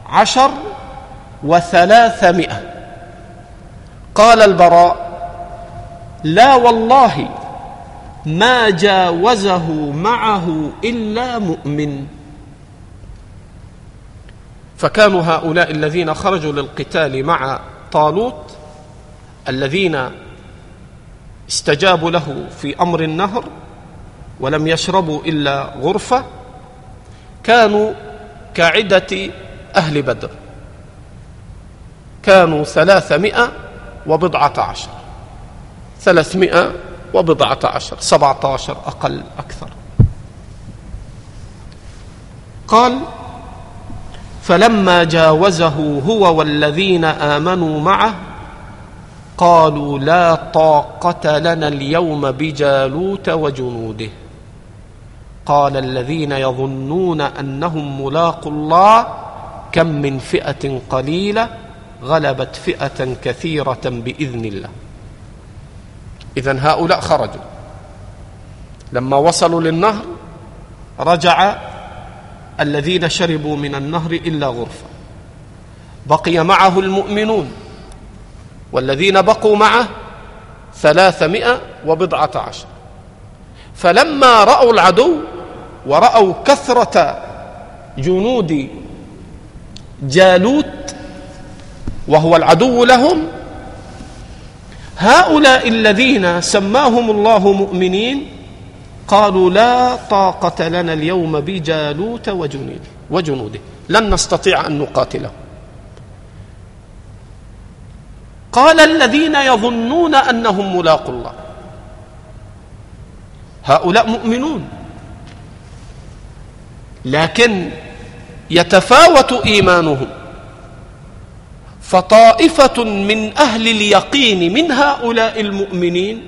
عشر وثلاثمائة. قال البراء لا والله ما جاوزه معه إلا مؤمن. فكانوا هؤلاء الذين خرجوا للقتال مع طالوت الذين استجابوا له في أمر النهر ولم يشربوا إلا غرفة كانوا كعدة أهل بدر. كانوا ثلاثمائة وبضعة عشر. ثلاثمائة وبضعة عشر. سبعه عشر أقل أكثر. قال فلما جاوزه هو والذين آمنوا معه قالوا لا طاقة لنا اليوم بجالوت وجنوده. قال الذين يظنون أنهم ملاقوا الله كم من فئة قليلة غلبت فئة كثيرة بإذن الله. اذا هؤلاء خرجوا. لما وصلوا للنهر رجع الذين شربوا من النهر إلا غرفة. بقي معه المؤمنون والذين بقوا معه ثلاثمائة وبضعة عشر. فلما رأوا العدو ورأوا كثرة جنود جالوت وهو العدو لهم هؤلاء الذين سماهم الله مؤمنين قالوا لا طاقة لنا اليوم بجالوت وجنوده وجنوده لن نستطيع أن نقاتله. قال الذين يظنون أنهم ملاقوا الله هؤلاء مؤمنون. لكن يتفاوت إيمانهم. فطائفة من أهل اليقين من هؤلاء المؤمنين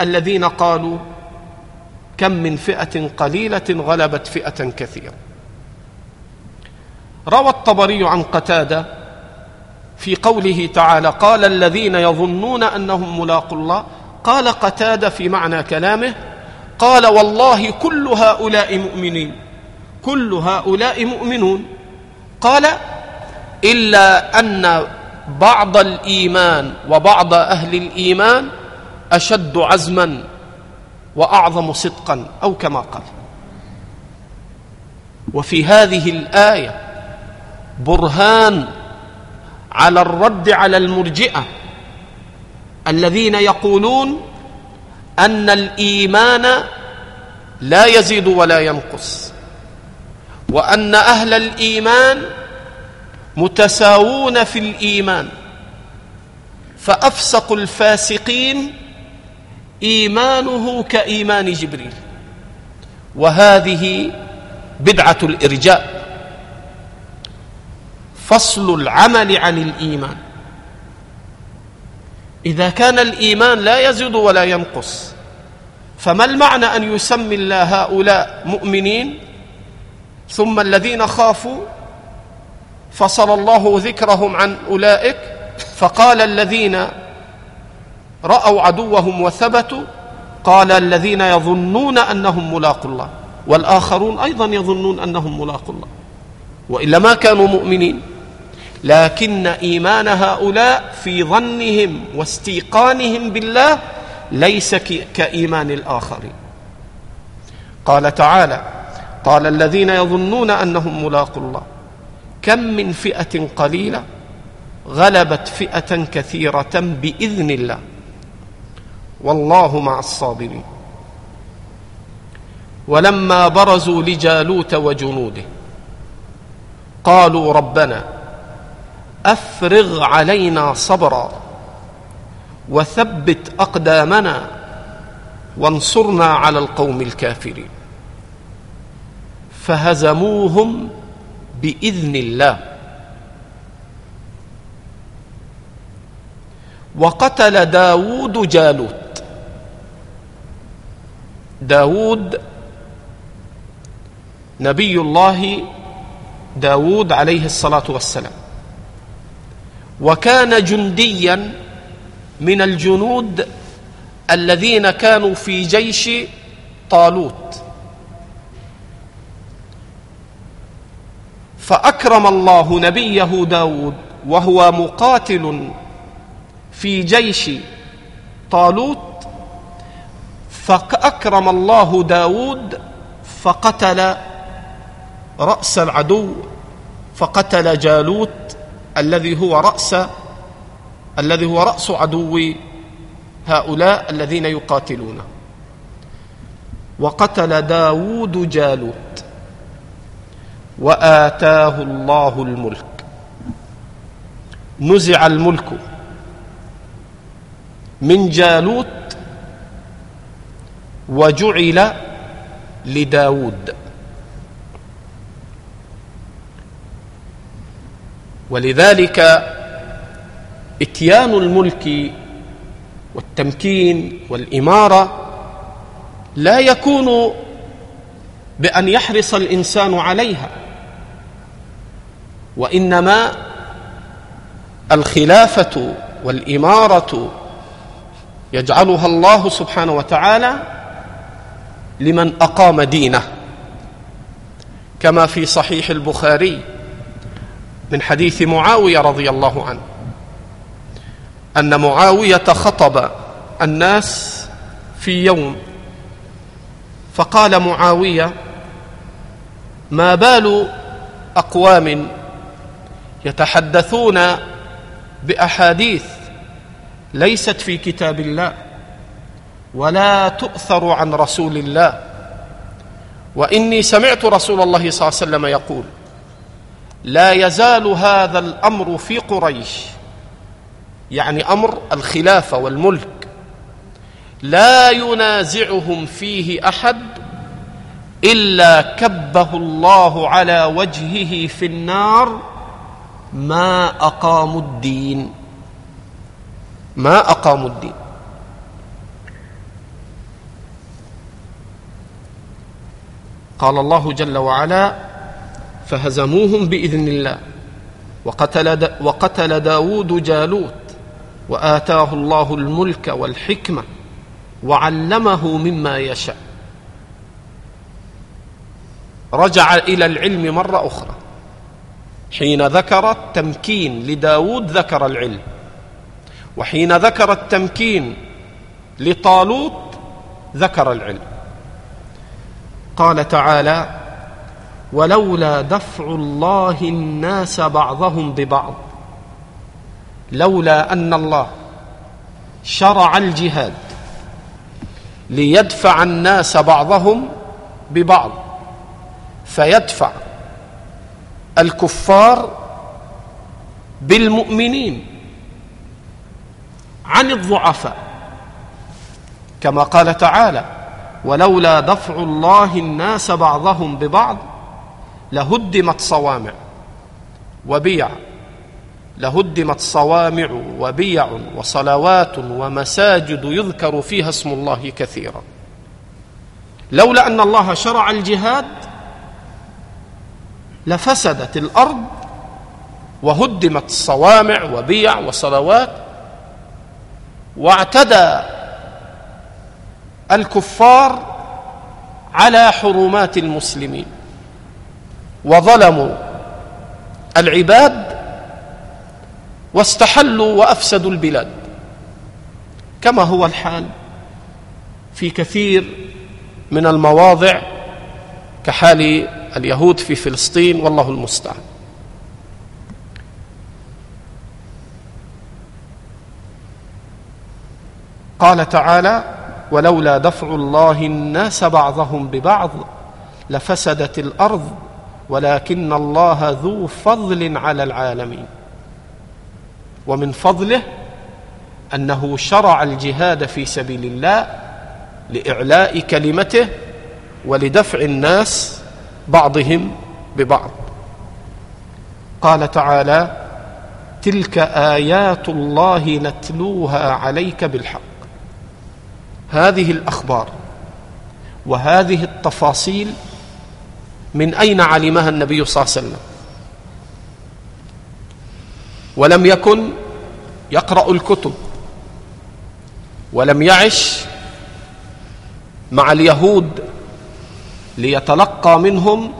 الذين قالوا كم من فئة قليلة غلبت فئة كثيرة. روى الطبري عن قتادة في قوله تعالى قال الذين يظنون أنهم ملاقوا الله قال قتادة في معنى كلامه قال والله كل هؤلاء مؤمنين. كل هؤلاء مؤمنون. قال إلا أن بعض الإيمان وبعض أهل الإيمان أشد عزما وأعظم صدقا أو كما قال. وفي هذه الآية برهان على الرد على المرجئة الذين يقولون أن الإيمان لا يزيد ولا ينقص وأن أهل الإيمان متساوون في الإيمان فأفسق الفاسقين إيمانه كإيمان جبريل. وهذه بدعة الإرجاء فصل العمل عن الإيمان. إذا كان الإيمان لا يزيد ولا ينقص فما المعنى أن يسمي الله هؤلاء مؤمنين؟ ثم الذين خافوا فصل الله ذكرهم عن أولئك فقال الذين رأوا عدوهم وثبتوا قال الذين يظنون أنهم ملاقوا الله والآخرون أيضا يظنون أنهم ملاقوا الله وإلا ما كانوا مؤمنين. لكن إيمان هؤلاء في ظنهم واستيقانهم بالله ليس كإيمان الآخرين. قال تعالى قال الذين يظنون أنهم ملاقوا الله كم من فئة قليلة غلبت فئة كثيرة بإذن الله. والله مع الصابرين. ولما برزوا لجالوت وجنوده قالوا ربنا أفرغ علينا صبرا وثبت أقدامنا وانصرنا على القوم الكافرين. فهزموهم بإذن الله. وقتل داود جالوت. داود نبي الله داود عليه الصلاة والسلام. وكان جنديا من الجنود الذين كانوا في جيش طالوت. فأكرم الله نبيه داود وهو مقاتل في جيش طالوت فأكرم الله داود فقتل رأس العدو فقتل جالوت الذي هو رأس الذي هو رأس عدو هؤلاء الذين يقاتلونه وقتل داود جالوت وآتاه الله الملك. نزع الملك من جالوت وجعل لداود ولذلك إتيان الملك والتمكين والإمارة لا يكون بأن يحرص الإنسان عليها وإنما الخلافة والإمارة يجعلها الله سبحانه وتعالى لمن أقام دينه كما في صحيح البخاري. من حديث معاوية رضي الله عنه أن معاوية خطب الناس في يوم فقال معاوية ما بال أقوام يتحدثون بأحاديث ليست في كتاب الله ولا تؤثر عن رسول الله؟ وإني سمعت رسول الله صلى الله عليه وسلم يقول لا يزال هذا الأمر في قريش. يعني أمر الخلافه والملك. لا ينازعهم فيه أحد إلا كبه الله على وجهه في النار. ما أقاموا الدين. ما أقاموا الدين. قال الله جل وعلا فهزموهم بإذن الله. وقتل, وقتل داود جالوت وآتاه الله الملك والحكمة وعلمه مما يشاء. رجع إلى العلم مرة أخرى. حين ذكر التمكين لداود ذكر العلم. وحين ذكر التمكين لطالوت ذكر العلم. قال تعالى ولولا دفع الله الناس بعضهم ببعض. لولا أن الله شرع الجهاد ليدفع الناس بعضهم ببعض. فيدفع الكفار بالمؤمنين عن الضعفاء. كما قال تعالى ولولا دفع الله الناس بعضهم ببعض لهدمت صوامع وبيع لهدمت صوامع وبيع وصلوات ومساجد يذكر فيها اسم الله كثيرا. لولا أن الله شرع الجهاد لفسدت الأرض وهدمت صوامع وبيع وصلوات واعتدى الكفار على حرمات المسلمين. وظلموا العباد واستحلوا وأفسدوا البلاد. كما هو الحال في كثير من المواضع كحال اليهود في فلسطين والله المستعان. قال تعالى ولولا دفع الله الناس بعضهم ببعض لفسدت الأرض ولكن الله ذو فضل على العالمين. ومن فضله أنه شرع الجهاد في سبيل الله لإعلاء كلمته ولدفع الناس بعضهم ببعض. قال تعالى تلك آيات الله نتلوها عليك بالحق. هذه الأخبار وهذه التفاصيل من أين علمها النبي صلى الله عليه وسلم؟ ولم يكن يقرأ الكتب ولم يعش مع اليهود ليتلقى منهم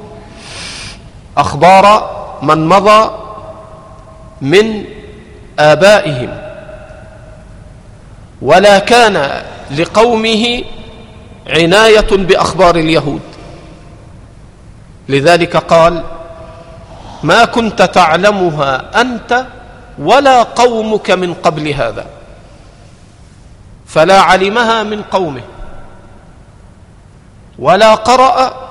أخبار من مضى من آبائهم. ولا كان لقومه عناية بأخبار اليهود. لذلك قال ما كنت تعلمها أنت ولا قومك من قبل هذا فلا علمها من قومه ولا قرأ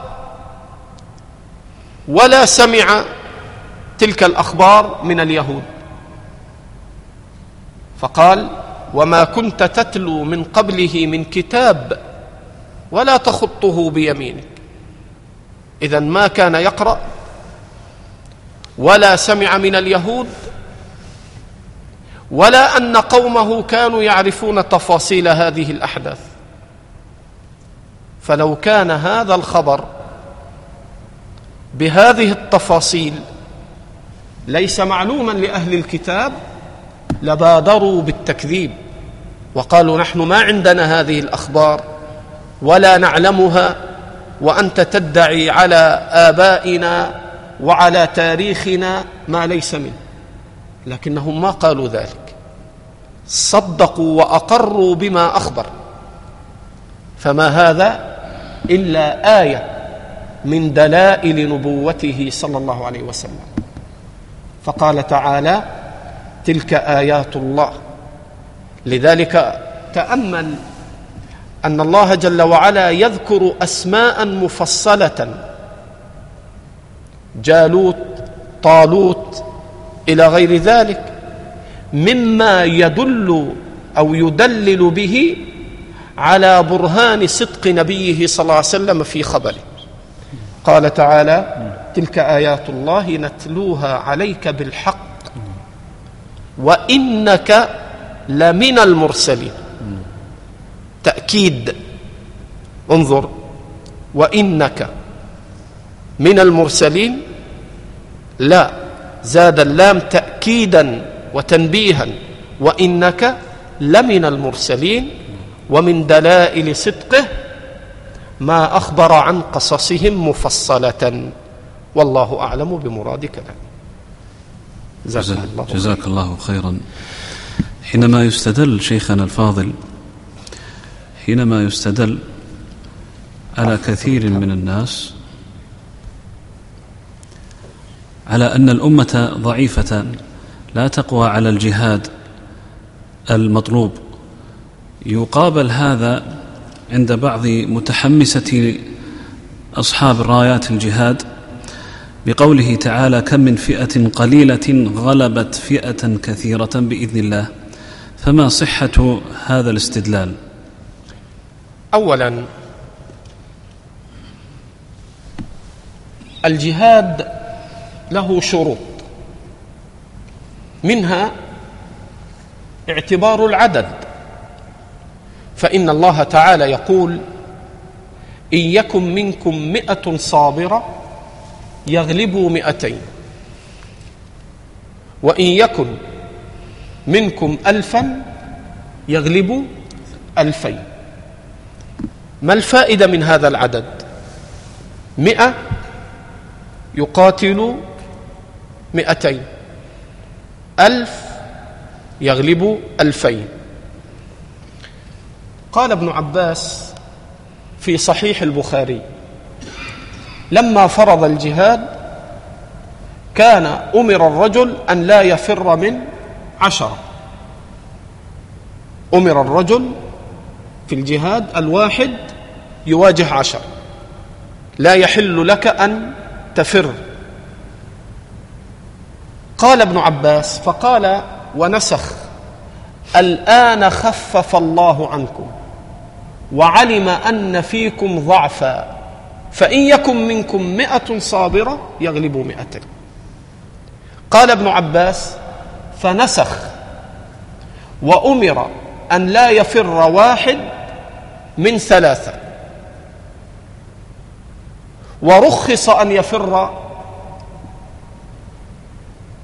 ولا سمع تلك الأخبار من اليهود فقال وما كنت تتلو من قبله من كتاب ولا تخطه بيمينك إذا ما كان يقرأ ولا سمع من اليهود ولا أن قومه كانوا يعرفون تفاصيل هذه الأحداث. فلو كان هذا الخبر بهذه التفاصيل ليس معلوما لأهل الكتاب لبادروا بالتكذيب وقالوا نحن ما عندنا هذه الأخبار ولا نعلمها وأنت تدعي على آبائنا وعلى تاريخنا ما ليس منه. لكنهم ما قالوا ذلك. صدقوا وأقروا بما أخبر. فما هذا إلا آية من دلائل نبوته صلى الله عليه وسلم. فقال تعالى تلك آيات الله. لذلك تأمل أن الله جل وعلا يذكر أسماء مفصلة. جالوت طالوت إلى غير ذلك مما يدل أو يدلل به على برهان صدق نبيه صلى الله عليه وسلم في خبره. قال تعالى تلك آيات الله نتلوها عليك بالحق وإنك لمن المرسلين. تاكيد انظر. وإنك من المرسلين. لا. زاد اللام تاكيدا وتنبيها. وإنك لمن المرسلين. ومن دلائل صدقه ما أخبر عن قصصهم مفصلة. والله أعلم بمراد كلامه جزاك جزاك الله خيرا. حينما يستدل شيخنا الفاضل حينما يستدل على كثير من الناس على أن الأمة ضعيفة لا تقوى على الجهاد المطلوب. يقابل هذا عند بعض متحمسة أصحاب رايات الجهاد بقوله تعالى كم من فئة قليلة غلبت فئة كثيرة بإذن الله فما صحة هذا الاستدلال؟ أولا الجهاد له شروط. منها اعتبار العدد. فإن الله تعالى يقول إن يكن منكم مئة صابرة يغلبوا مئتين وإن يكن منكم ألفا يغلبوا ألفين. ما الفائدة من هذا العدد؟ مئة يقاتل مئتين. ألف يغلب ألفين. قال ابن عباس في صحيح البخاري لما فرض الجهاد كان أمر الرجل أن لا يفر من عشرة. أمر الرجل في الجهاد الواحد يواجه عشر. لا يحل لك أن تفر. قال ابن عباس فقال ونسخ الآن خفف الله عنكم وعلم أن فيكم ضعفا فإن يكن منكم مئة صابرة يغلبوا مئتين. قال ابن عباس فنسخ وأمر أن لا يفر واحد من ثلاثة. ورخص أن يفر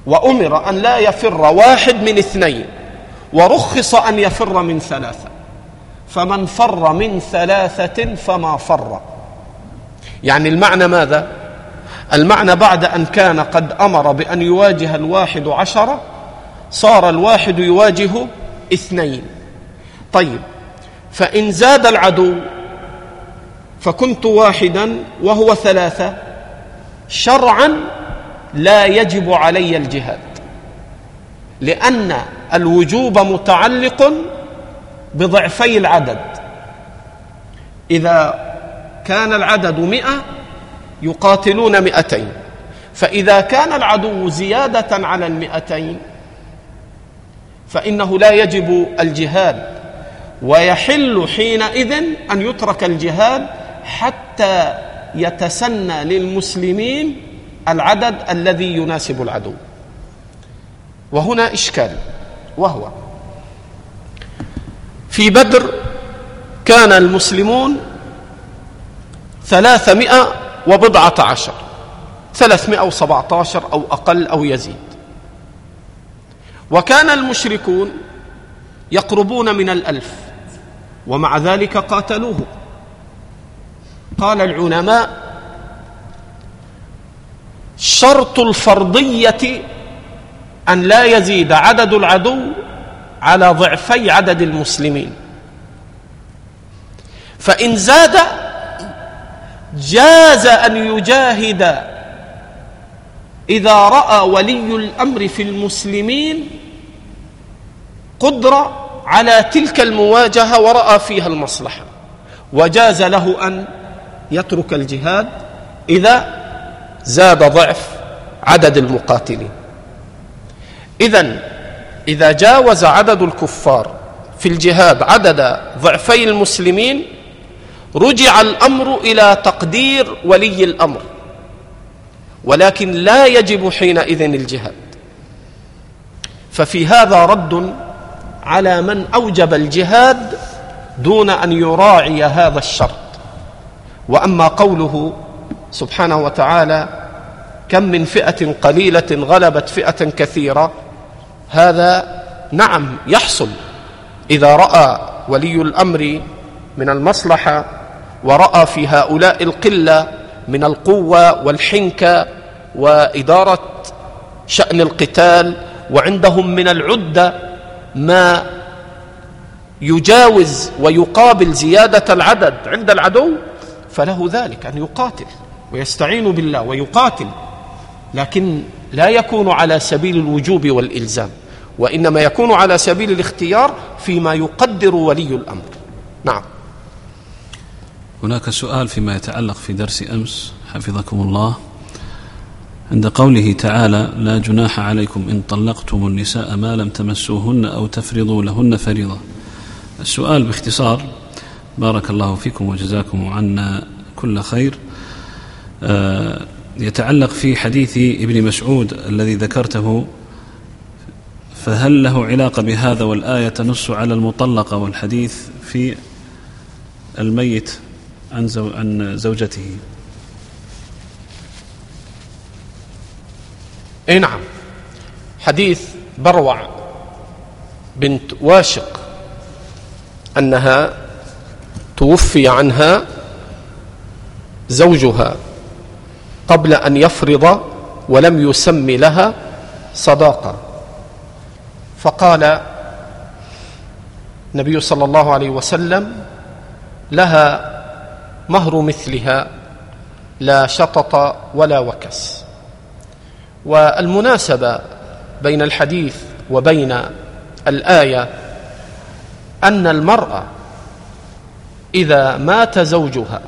وأمر أن لا يفر واحد من اثنين ورخص أن يفر من ثلاثة فمن فر من ثلاثة فما فر يعني المعنى ماذا؟ المعنى بعد أن كان قد أمر بأن يواجه الواحد عشرة صار الواحد يواجه اثنين طيب فإن زاد العدو فكنت واحدا وهو ثلاثة شرعا لا يجب علي الجهاد لأن الوجوب متعلق بضعفي العدد. إذا كان العدد مئة يقاتلون مئتين فإذا كان العدو زيادة على المئتين فإنه لا يجب الجهاد ويحل حينئذ أن يترك الجهاد حتى يتسنى للمسلمين العدد الذي يناسب العدو. وهنا إشكال وهو في بدر كان المسلمون ثلاثمائة وبضعة عشر ثلاثمائة وسبعة عشر أو أقل أو يزيد. وكان المشركون يقربون من الألف ومع ذلك قاتلوه قال العلماء شرط الفرضية أن لا يزيد عدد العدو على ضعفي عدد المسلمين. فإن زاد جاز أن يجاهد إذا رأى ولي الأمر في المسلمين قدرة على تلك المواجهة ورأى فيها المصلحة. وجاز له أن يترك الجهاد إذا زاد ضعف عدد المقاتلين. اذا إذا جاوز عدد الكفار في الجهاد عدد ضعفي المسلمين رجع الأمر إلى تقدير ولي الأمر ولكن لا يجب حينئذ الجهاد. ففي هذا رد على من أوجب الجهاد دون أن يراعي هذا الشرط. وأما قوله سبحانه وتعالى كم من فئة قليلة غلبت فئة كثيرة هذا نعم يحصل إذا رأى ولي الأمر من المصلحة ورأى في هؤلاء القلة من القوة والحنكة وإدارة شأن القتال وعندهم من العدة ما يجاوز ويقابل زيادة العدد عند العدو فله ذلك أن يقاتل ويستعين بالله ويقاتل لكن لا يكون على سبيل الوجوب والإلزام وإنما يكون على سبيل الاختيار فيما يقدر ولي الأمر. نعم. هناك سؤال فيما يتعلق في درس أمس حفظكم الله. عند قوله تعالى لا جناح عليكم إن طلقتم النساء ما لم تمسوهن أو تفرضوا لهن فريضة. السؤال باختصار بارك الله فيكم وجزاكم عنا كل خير. آه، يتعلق في حديث ابن مسعود الذي ذكرته فهل له علاقة بهذا والآية تنص على المطلقة والحديث في الميت عن, عن زوجته؟ إي نعم. حديث بروع بنت واشق أنها توفي عنها زوجها قبل أن يفرض ولم يسم لها صداقة. فقال النبي صلى الله عليه وسلم لها مهر مثلها لا شطط ولا وكس. والمناسبة بين الحديث وبين الآية أن المرأة إذا مات زوجها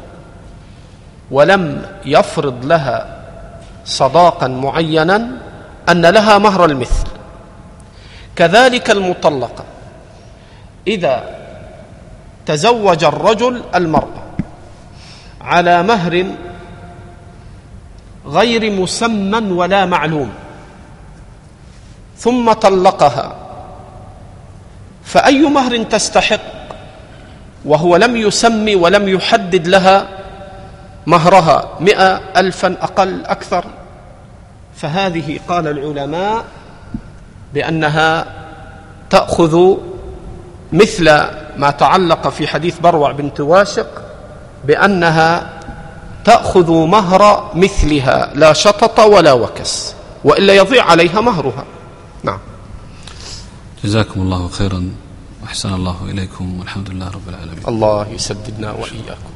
ولم يفرض لها صداقا معينا أن لها مهر المثل. كذلك المطلقه إذا تزوج الرجل المرأة على مهر غير مسمى ولا معلوم ثم طلقها فأي مهر تستحق؟ وهو لم يسمي ولم يحدد لها مهرها مئة ألفا أقل أكثر. فهذه قال العلماء بأنها تأخذ مثل ما تعلق في حديث بروع بنت واشق بأنها تأخذ مهر مثلها لا شطط ولا وكس وإلا يضيع عليها مهرها. نعم. جزاكم الله خيرا. وأحسن الله إليكم والحمد لله رب العالمين. الله يسددنا وإياكم.